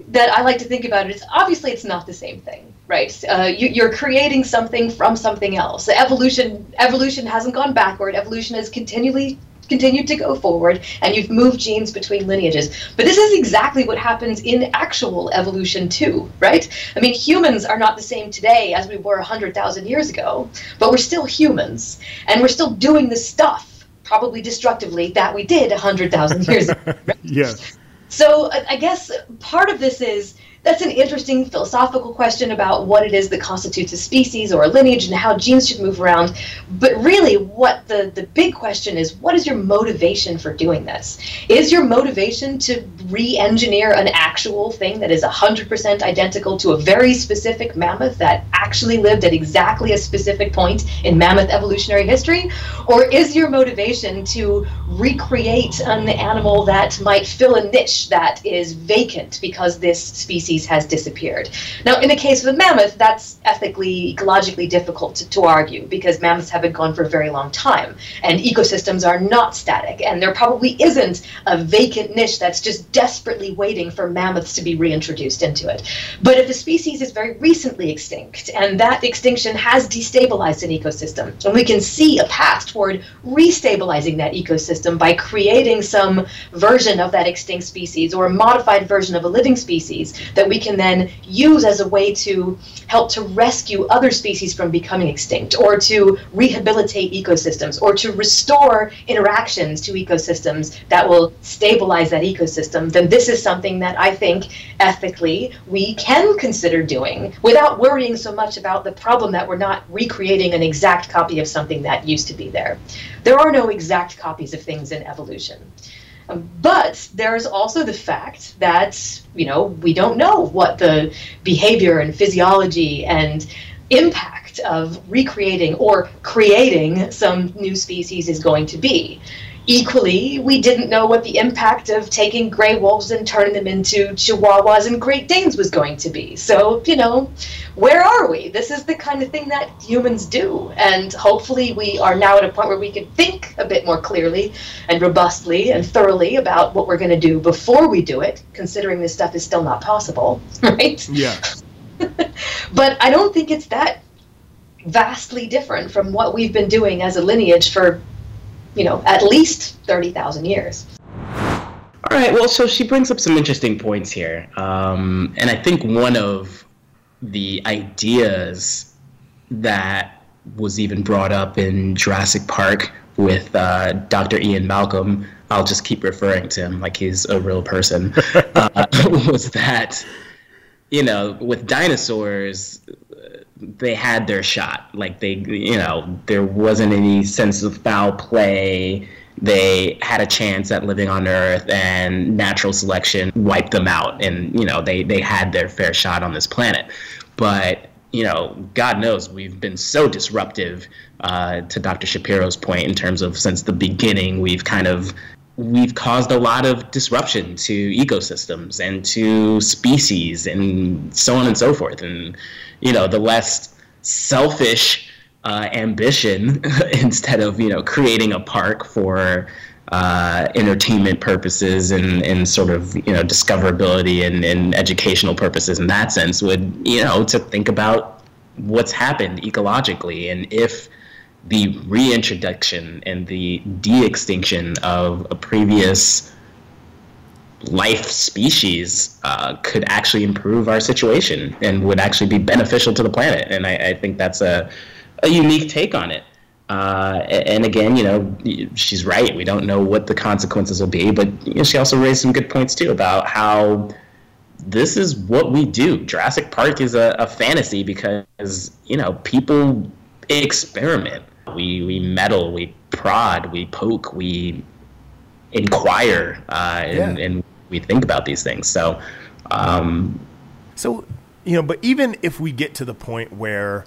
that I like to think about it is obviously it's not the same thing, right? Uh, you, are creating something from something else. Evolution evolution hasn't gone backward. Evolution has continually continued to go forward and you've moved genes between lineages. But this is exactly what happens in actual evolution too, right? I mean, humans are not the same today as we were 100,000 years ago, but we're still humans and we're still doing the stuff, probably destructively, that we did 100,000 years ago. Right? yeah. So I guess part of this is that's an interesting philosophical question about what it is that constitutes a species or a lineage and how genes should move around. But really, what the, the big question is what is your motivation for doing this? Is your motivation to re engineer an actual thing that is 100% identical to a very specific mammoth that actually lived at exactly a specific point in mammoth evolutionary history? Or is your motivation to recreate an animal that might fill a niche that is vacant because this species? Species has disappeared. Now, in the case of a mammoth, that's ethically, ecologically difficult to, to argue because mammoths have been gone for a very long time and ecosystems are not static, and there probably isn't a vacant niche that's just desperately waiting for mammoths to be reintroduced into it. But if a species is very recently extinct and that extinction has destabilized an ecosystem, and we can see a path toward restabilizing that ecosystem by creating some version of that extinct species or a modified version of a living species that that we can then use as a way to help to rescue other species from becoming extinct or to rehabilitate ecosystems or to restore interactions to ecosystems that will stabilize that ecosystem, then this is something that I think ethically we can consider doing without worrying so much about the problem that we're not recreating an exact copy of something that used to be there. There are no exact copies of things in evolution. But there's also the fact that, you know, we don't know what the behavior and physiology and impact of recreating or creating some new species is going to be. Equally, we didn't know what the impact of taking gray wolves and turning them into chihuahuas and Great Danes was going to be. So, you know, where are we? This is the kind of thing that humans do. And hopefully, we are now at a point where we can think a bit more clearly and robustly and thoroughly about what we're going to do before we do it, considering this stuff is still not possible, right? Yeah. but I don't think it's that vastly different from what we've been doing as a lineage for you know, at least 30,000 years. All right. Well, so she brings up some interesting points here. Um, and I think one of the ideas that was even brought up in Jurassic Park with uh, Dr. Ian Malcolm, I'll just keep referring to him like he's a real person, uh, was that, you know, with dinosaurs, they had their shot. Like they, you know, there wasn't any sense of foul play. They had a chance at living on Earth, and natural selection wiped them out. And you know, they they had their fair shot on this planet. But you know, God knows we've been so disruptive. Uh, to Dr. Shapiro's point, in terms of since the beginning, we've kind of we've caused a lot of disruption to ecosystems and to species and so on and so forth. And you know, the less selfish uh, ambition instead of you know creating a park for uh, entertainment purposes and, and sort of you know discoverability and, and educational purposes in that sense would you know to think about what's happened ecologically and if the reintroduction and the de-extinction of a previous life species uh, could actually improve our situation and would actually be beneficial to the planet. And I, I think that's a a unique take on it. Uh, and again, you know, she's right. We don't know what the consequences will be, but you know, she also raised some good points too about how this is what we do. Jurassic Park is a, a fantasy because you know people experiment. We we meddle, we prod, we poke, we inquire, uh, and, yeah. and, we think about these things. So, um, so you know, but even if we get to the point where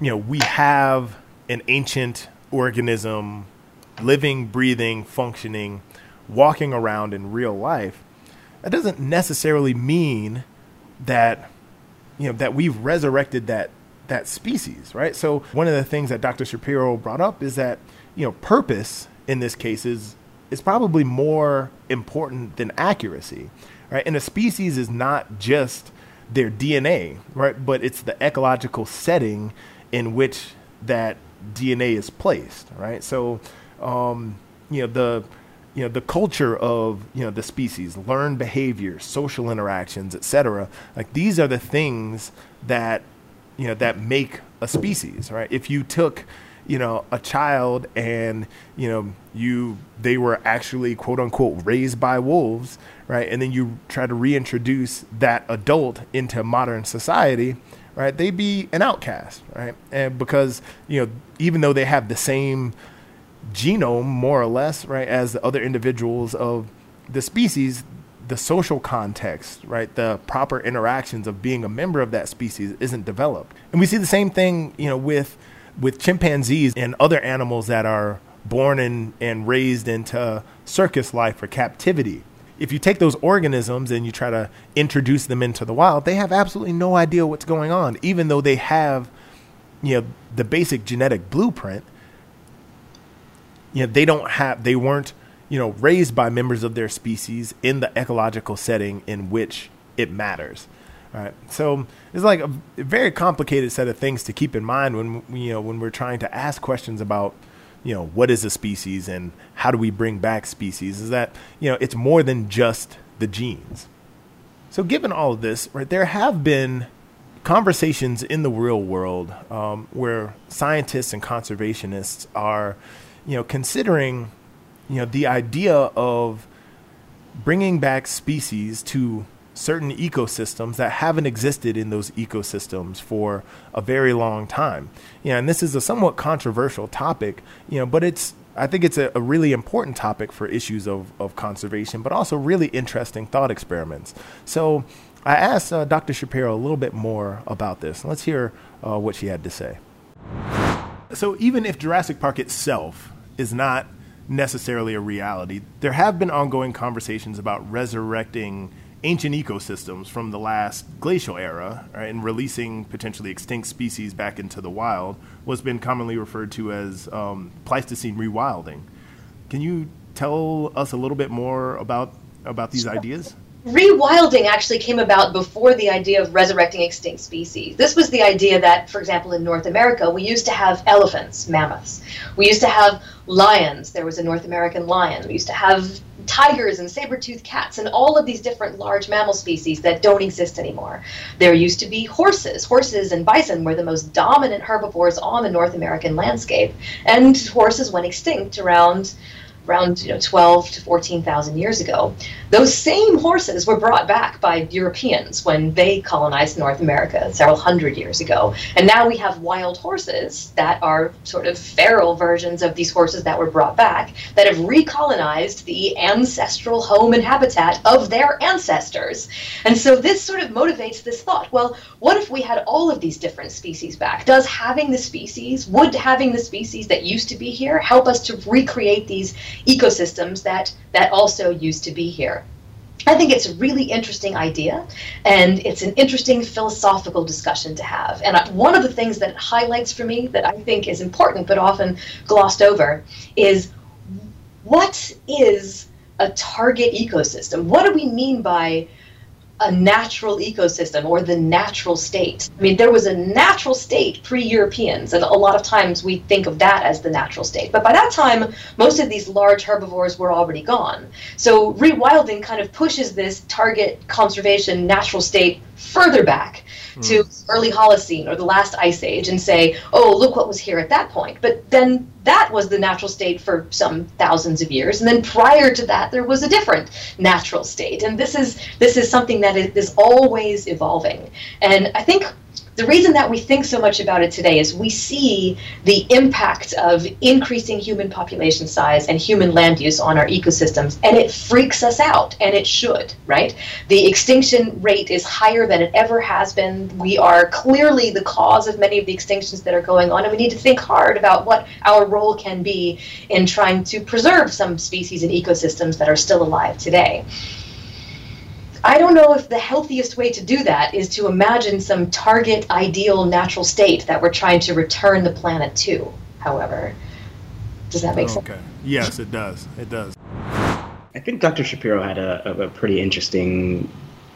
you know we have an ancient organism living, breathing, functioning, walking around in real life, that doesn't necessarily mean that you know that we've resurrected that that species, right? So one of the things that Dr. Shapiro brought up is that you know purpose in this case is is probably more important than accuracy, right? And a species is not just their DNA, right? But it's the ecological setting in which that DNA is placed, right? So, um, you know, the you know the culture of you know the species, learned behavior, social interactions, etc. Like these are the things that you know that make a species, right? If you took you know a child and you know you they were actually quote unquote raised by wolves right and then you try to reintroduce that adult into modern society right, they'd be an outcast, right? And because you know, even though they have the same genome more or less, right, as the other individuals of the species, the social context, right, the proper interactions of being a member of that species isn't developed. And we see the same thing, you know, with with chimpanzees and other animals that are born and, and raised into circus life or captivity if you take those organisms and you try to introduce them into the wild, they have absolutely no idea what's going on, even though they have, you know, the basic genetic blueprint. You know, they don't have, they weren't, you know, raised by members of their species in the ecological setting in which it matters. All right. So it's like a very complicated set of things to keep in mind when you know when we're trying to ask questions about you know, what is a species and how do we bring back species is that, you know, it's more than just the genes. So, given all of this, right, there have been conversations in the real world um, where scientists and conservationists are, you know, considering, you know, the idea of bringing back species to certain ecosystems that haven't existed in those ecosystems for a very long time. Know, and this is a somewhat controversial topic, you know, but it's I think it's a, a really important topic for issues of, of conservation, but also really interesting thought experiments. So I asked uh, Dr. Shapiro a little bit more about this. Let's hear uh, what she had to say. So even if Jurassic Park itself is not necessarily a reality, there have been ongoing conversations about resurrecting ancient ecosystems from the last glacial era right, and releasing potentially extinct species back into the wild what's been commonly referred to as um, Pleistocene rewilding. Can you tell us a little bit more about about these ideas? Rewilding actually came about before the idea of resurrecting extinct species. This was the idea that, for example, in North America, we used to have elephants, mammoths. We used to have lions. There was a North American lion. We used to have tigers and saber-toothed cats and all of these different large mammal species that don't exist anymore. There used to be horses. Horses and bison were the most dominant herbivores on the North American landscape. And horses went extinct around around you know 12 to 14,000 years ago. Those same horses were brought back by Europeans when they colonized North America several hundred years ago. And now we have wild horses that are sort of feral versions of these horses that were brought back that have recolonized the ancestral home and habitat of their ancestors. And so this sort of motivates this thought, well, what if we had all of these different species back? Does having the species, would having the species that used to be here help us to recreate these ecosystems that that also used to be here. I think it's a really interesting idea, and it's an interesting philosophical discussion to have. And uh, one of the things that it highlights for me that I think is important but often glossed over is what is a target ecosystem? What do we mean by a natural ecosystem or the natural state. I mean, there was a natural state pre Europeans, and a lot of times we think of that as the natural state. But by that time, most of these large herbivores were already gone. So rewilding kind of pushes this target conservation natural state further back mm. to early Holocene or the last ice age and say, oh, look what was here at that point. But then that was the natural state for some thousands of years. And then prior to that, there was a different natural state. And this is, this is something that is always evolving. And I think the reason that we think so much about it today is we see the impact of increasing human population size and human land use on our ecosystems, and it freaks us out, and it should, right? The extinction rate is higher than it ever has been. We are clearly the cause of many of the extinctions that are going on, and we need to think hard about what our role can be in trying to preserve some species and ecosystems that are still alive today. I don't know if the healthiest way to do that is to imagine some target ideal natural state that we're trying to return the planet to, however. Does that make okay. sense? Okay. Yes, it does. It does. I think Dr. Shapiro had a, a pretty interesting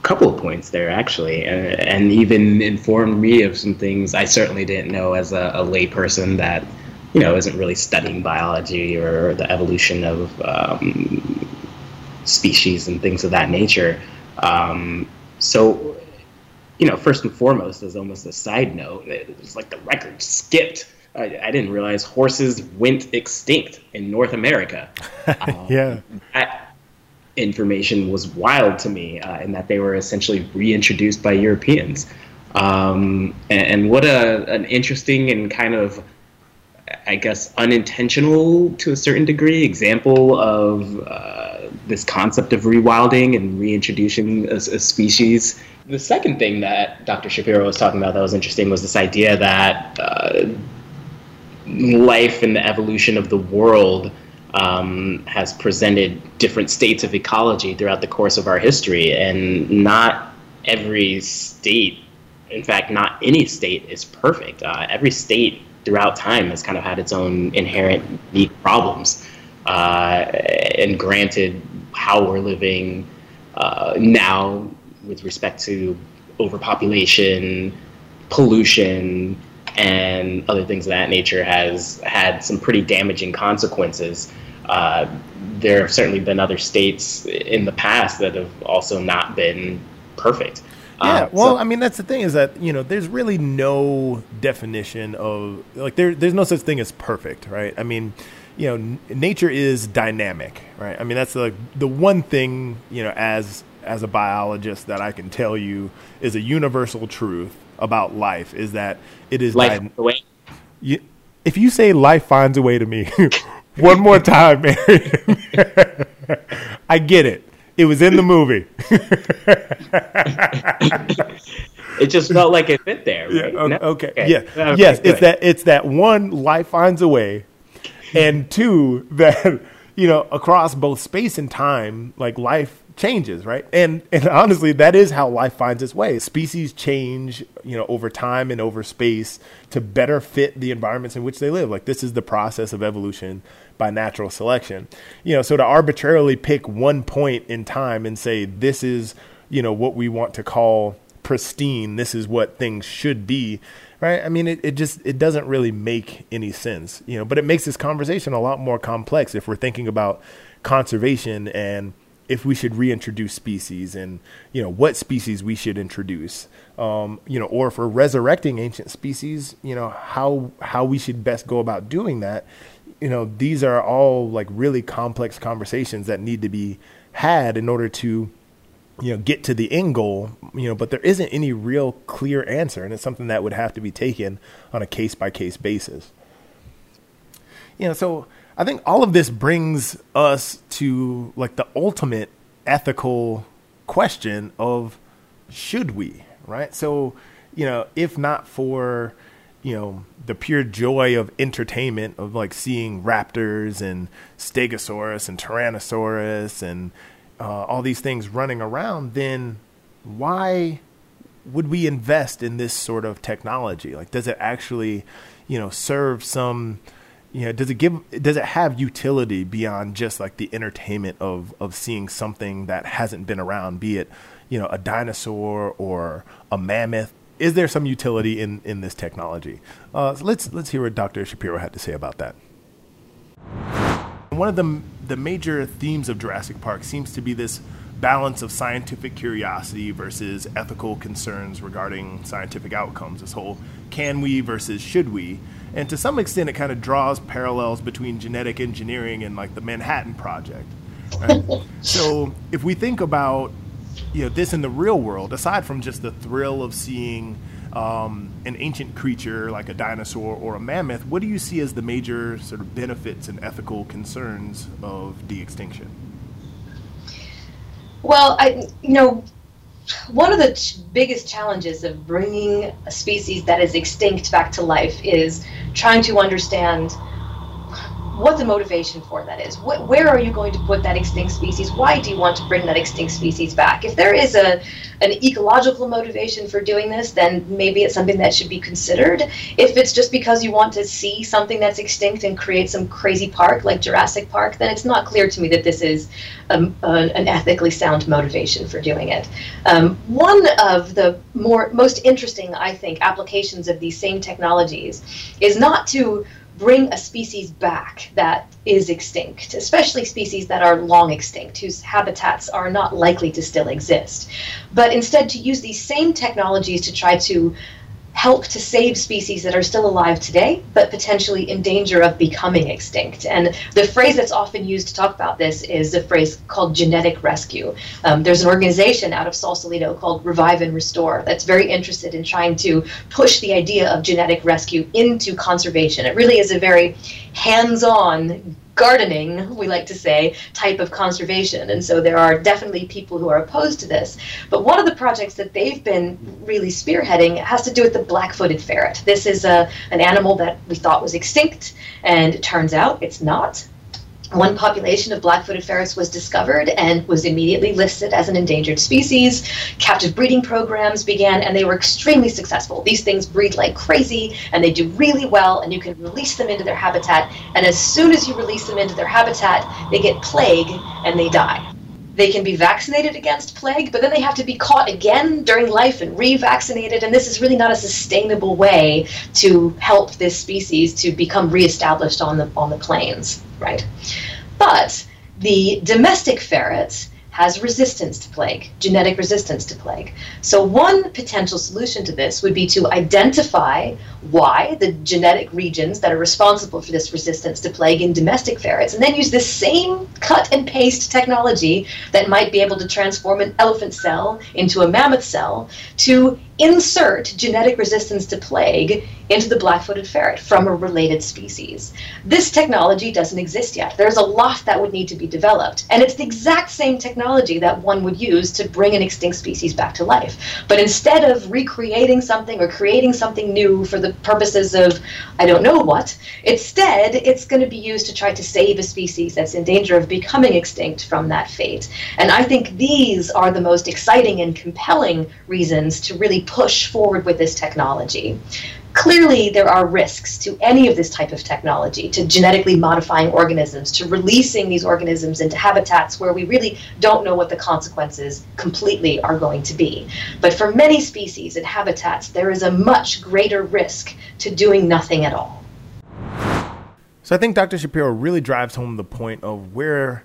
couple of points there, actually, and, and, even informed me of some things I certainly didn't know as a, a layperson that, you know, isn't really studying biology or the evolution of um, species and things of that nature. Um, so, you know, first and foremost, as almost a side note, it was like the record skipped. I, I didn't realize horses went extinct in North America. Um, yeah. That information was wild to me, uh, in that they were essentially reintroduced by Europeans. Um, and, and, what a an interesting and kind of I guess unintentional to a certain degree example of uh, this concept of rewilding and reintroducing a, a, species. The second thing that Dr. Shapiro was talking about that was interesting was this idea that uh, life and the evolution of the world um, has presented different states of ecology throughout the course of our history, and not every state, in fact, not any state is perfect. Uh, every state throughout time has kind of had its own inherent unique problems. Uh, and granted, how we're living uh, now with respect to overpopulation, pollution, and other things of that nature has had some pretty damaging consequences. Uh, there have certainly been other states in the past that have also not been perfect. Yeah, um, well, so, I mean, that's the thing is that you know, there's really no definition of like there. There's no such thing as perfect, right? I mean, you know, n- nature is dynamic, right? I mean, that's like the one thing you know, as as a biologist, that I can tell you is a universal truth about life is that it is life dy- way. You, if you say life finds a way to me, one more time, Mary, I get it. It was in the movie. it just felt like it fit there. Right? Yeah, okay, okay. Yeah. Okay, yes, it's that it's that one life finds a way, and two that you know across both space and time, like life changes, right? And and honestly, that is how life finds its way. Species change, you know, over time and over space to better fit the environments in which they live. Like this is the process of evolution by natural selection. You know, so to arbitrarily pick one point in time and say this is, you know, what we want to call pristine, this is what things should be, right? I mean, it, it just it doesn't really make any sense, you know. But it makes this conversation a lot more complex if we're thinking about conservation and if we should reintroduce species and you know what species we should introduce um, you know or if we're resurrecting ancient species you know how how we should best go about doing that you know, these are all like really complex conversations that need to be had in order to, you know, get to the end goal, you know, but there isn't any real clear answer. And it's something that would have to be taken on a case by case basis. You know, so I think all of this brings us to like the ultimate ethical question of should we, right? So, you know, if not for, you know the pure joy of entertainment of like seeing raptors and stegosaurus and tyrannosaurus and uh, all these things running around then why would we invest in this sort of technology like does it actually you know serve some you know does it give does it have utility beyond just like the entertainment of of seeing something that hasn't been around be it you know a dinosaur or a mammoth is there some utility in, in this technology? Uh, so let's let's hear what Dr. Shapiro had to say about that. One of the the major themes of Jurassic Park seems to be this balance of scientific curiosity versus ethical concerns regarding scientific outcomes. This whole can we versus should we. And to some extent, it kind of draws parallels between genetic engineering and like the Manhattan Project. Right? so if we think about you know this in the real world, aside from just the thrill of seeing um, an ancient creature like a dinosaur or a mammoth, what do you see as the major sort of benefits and ethical concerns of de-extinction? Well, I you know one of the ch- biggest challenges of bringing a species that is extinct back to life is trying to understand what the motivation for that is. Wh- where are you going to put that extinct species? Why do you want to bring that extinct species back? If there is a an ecological motivation for doing this, then maybe it's something that should be considered. If it's just because you want to see something that's extinct and create some crazy park like Jurassic Park, then it's not clear to me that this is um, an ethically sound motivation for doing it. Um, one of the more most interesting, I think, applications of these same technologies is not to bring a species back that is extinct, especially species that are long extinct, whose habitats are not likely to still exist, but instead to use these same technologies to try to help to save species that are still alive today, but potentially in danger of becoming extinct. And the phrase that's often used to talk about this is a phrase called genetic rescue. Um, there's an organization out of Sausalito called Revive and Restore that's very interested in trying to push the idea of genetic rescue into conservation. It really is a very hands on gardening, we like to say, type of conservation. And so there are definitely people who are opposed to this. But one of the projects that they've been really spearheading has to do with the black footed ferret. This is a, an animal that we thought was extinct, and it turns out it's not one population of black-footed ferrets was discovered and was immediately listed as an endangered species. Captive breeding programs began, and they were extremely successful. These things breed like crazy, and they do really well, and you can release them into their habitat. And as soon as you release them into their habitat, they get plague and they die. They can be vaccinated against plague, but then they have to be caught again during life and revaccinated. And this is really not a sustainable way to help this species to become reestablished on the on the plains, right? But the domestic ferrets has resistance to plague, genetic resistance to plague. So, one potential solution to this would be to identify why the genetic regions that are responsible for this resistance to plague in domestic ferrets, and then use the same cut and paste technology that might be able to transform an elephant cell into a mammoth cell to insert genetic resistance to plague into the black-footed ferret from a related species. This technology doesn't exist yet. There's a lot that would need to be developed, and it's the exact same technology that one would use to bring an extinct species back to life. But instead of recreating something or creating something new for the purposes of I don't know what, instead it's going to be used to try to save a species that's in danger of becoming extinct from that fate. And I think these are the most exciting and compelling reasons to really push forward with this technology. Clearly, there are risks to any of this type of technology, to genetically modifying organisms, to releasing these organisms into habitats where we really don't know what the consequences completely are going to be. But for many species and habitats, there is a much greater risk to doing nothing at all. So I think Dr. Shapiro really drives home the point of where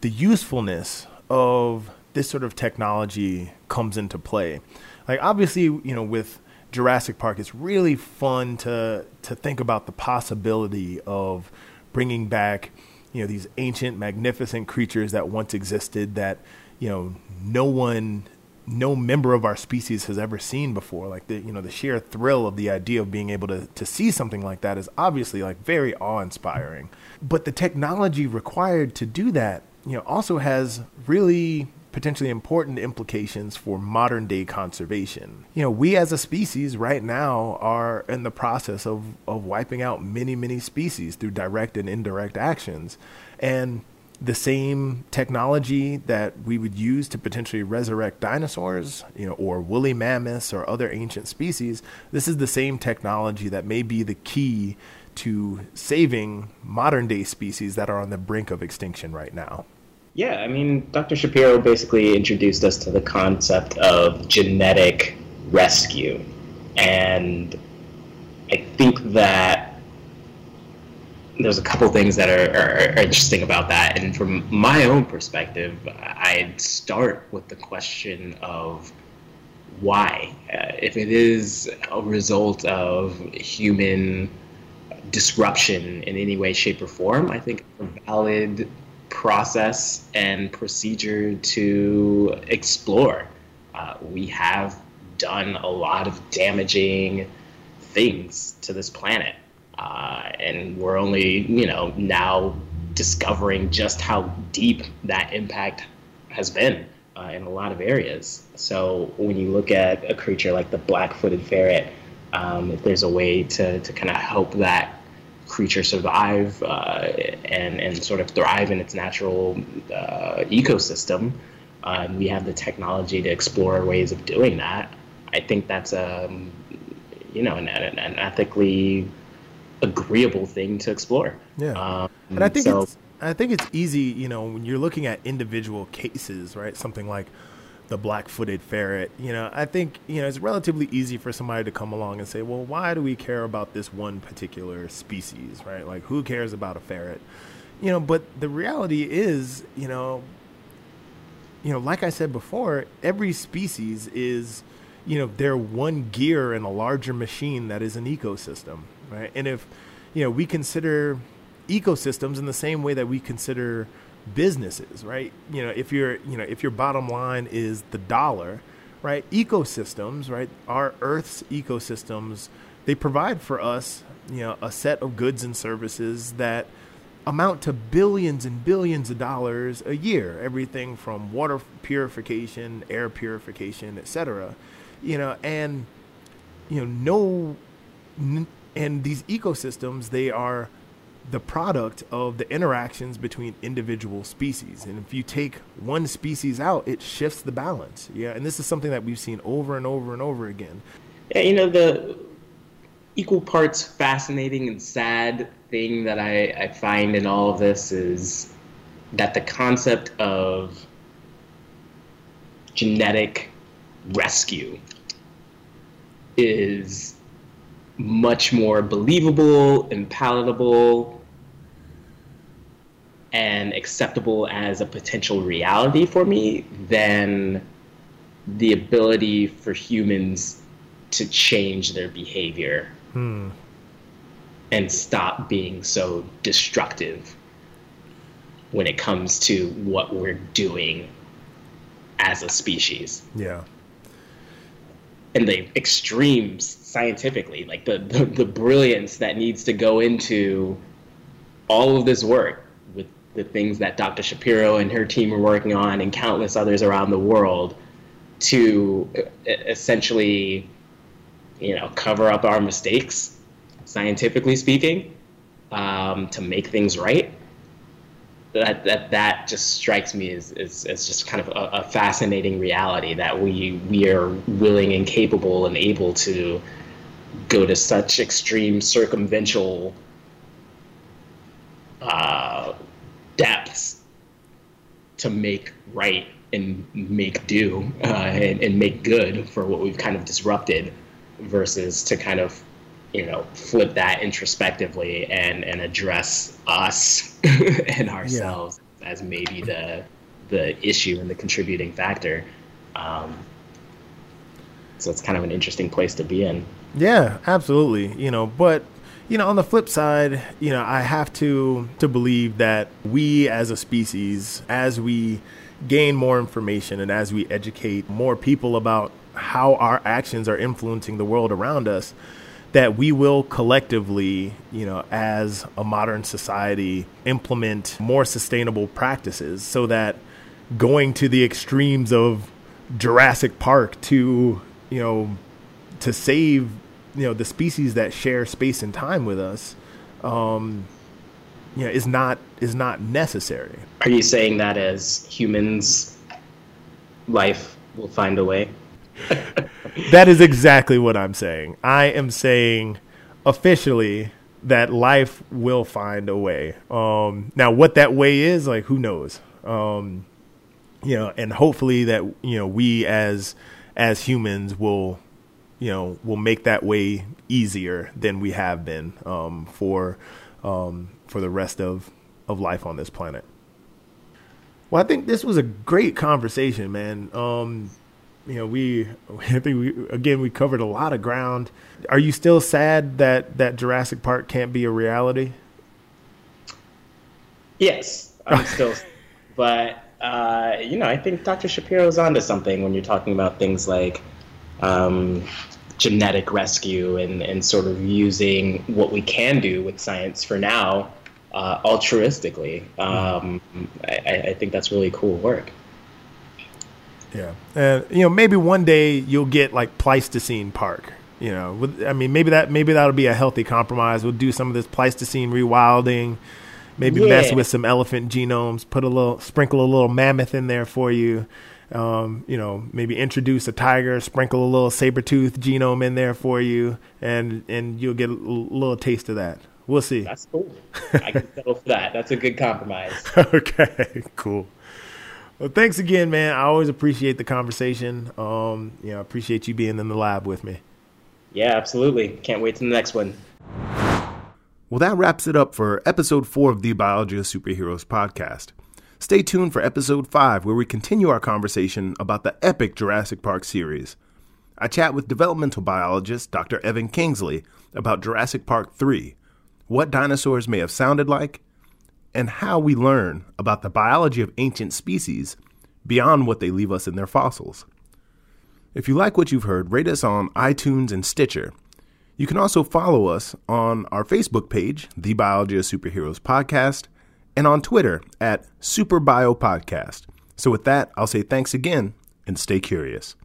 the usefulness of this sort of technology comes into play like obviously you know with Jurassic Park, it's really fun to to think about the possibility of bringing back you know these ancient, magnificent creatures that once existed that you know no one no member of our species has ever seen before. Like the you know the sheer thrill of the idea of being able to to see something like that is obviously like very awe-inspiring. But the technology required to do that you know also has really potentially important implications for modern day conservation. You know, we as a species right now are in the process of, of wiping out many, many species through direct and indirect actions. And the same technology that we would use to potentially resurrect dinosaurs, you know, or woolly mammoths or other ancient species, this is the same technology that may be the key to saving modern day species that are on the brink of extinction right now. Yeah, I mean, Dr. Shapiro basically introduced us to the concept of genetic rescue. And I think that there's a couple things that are, are, are, interesting about that. And from my own perspective, I'd start with the question of why. Uh, if it is a result of human disruption in any way, shape, or form, I think a valid process and procedure to explore. Uh, we have done a lot of damaging things to this planet. Uh, and we're only, you know, now discovering just how deep that impact has been uh, in a lot of areas. So when you look at a creature like the black-footed ferret, um, if there's a way to, to kind of help that creature survive uh, and, and sort of thrive in its natural uh, ecosystem, uh, we have the technology to explore ways of doing that. I think that's a, um, you know, an, an ethically agreeable thing to explore. Yeah, um, and I think so, it's I think it's easy, you know, when you're looking at individual cases, right? Something like the black-footed ferret, you know, I think you know it's relatively easy for somebody to come along and say, well, why do we care about this one particular species, right? Like, who cares about a ferret? You know, but the reality is, you know, you know, like I said before, every species is you know they're one gear in a larger machine that is an ecosystem right and if you know we consider ecosystems in the same way that we consider businesses right? You know if your you know if your bottom line is the dollar right ecosystems right our earth's ecosystems they provide for us you know a set of goods and services that amount to billions and billions of dollars a year. Everything from water purification air purification etc you know, and you know, no, and these ecosystems they are the product of the interactions between individual species. And if you take one species out, it shifts the balance. Yeah, and this is something that we've seen over and over and over again. Yeah, you know the equal parts fascinating and sad thing that I, I find in all of this is that the concept of genetic rescue is much more believable and palatable and acceptable as a potential reality for me than the ability for humans to change their behavior hmm. and stop being so destructive when it comes to what we're doing as a species. Yeah and the extremes scientifically, like the, the, the brilliance that needs to go into all of this work with the things that Dr. Shapiro and her team are working on, and countless others around the world, to essentially, you know, cover up our mistakes, scientifically speaking, um, to make things right that that that just strikes me as, as, as just kind of a, a, fascinating reality that we we are willing and capable and able to go to such extreme circumventual uh, depths to make right and make do uh, and, and make good for what we've kind of disrupted versus to kind of you know flip that introspectively and and address us and ourselves yeah. as maybe the the issue and the contributing factor um, so it's kind of an interesting place to be in yeah absolutely you know but you know on the flip side you know i have to to believe that we as a species as we gain more information and as we educate more people about how our actions are influencing the world around us that we will collectively, you know, as a modern society, implement more sustainable practices so that going to the extremes of Jurassic Park to, you know, to save, you know, the species that share space and time with us, um, you know, is not is not necessary. Are you saying that as humans, life will find a way? that is exactly what I'm saying. I am saying officially that life will find a way. Um, now, what that way is, like, who knows? Um, you know, and hopefully that you know we as as humans will you know will make that way easier than we have been um, for um, for the rest of, of life on this planet. Well, I think this was a great conversation, man. Um, you know, we I think we again we covered a lot of ground. Are you still sad that that Jurassic Park can't be a reality? Yes, I'm still, but uh, you know, I think Dr. Shapiro's onto something when you're talking about things like um, genetic rescue and, and sort of using what we can do with science for now uh, altruistically. Um, I, I think that's really cool work. Yeah, and you know maybe one day you'll get like Pleistocene Park. You know, with, I mean maybe that maybe that'll be a healthy compromise. We'll do some of this Pleistocene rewilding, maybe yeah. mess with some elephant genomes, put a little sprinkle a little mammoth in there for you. Um, you know, maybe introduce a tiger, sprinkle a little saber tooth genome in there for you, and and you'll get a little taste of that. We'll see. That's cool. I can settle for that. That's a good compromise. okay, cool. Well, thanks again, man. I always appreciate the conversation. Um, you know, appreciate you being in the lab with me. Yeah, absolutely. Can't wait to the next one. Well, that wraps it up for episode four of the Biology of Superheroes podcast. Stay tuned for episode five, where we continue our conversation about the epic Jurassic Park series. I chat with developmental biologist Dr. Evan Kingsley about Jurassic Park 3, what dinosaurs may have sounded like, and how we learn about the biology of ancient species beyond what they leave us in their fossils. If you like what you've heard, rate us on iTunes and Stitcher. You can also follow us on our Facebook page, The Biology of Superheroes Podcast, and on Twitter at SuperBioPodcast. So, with that, I'll say thanks again and stay curious.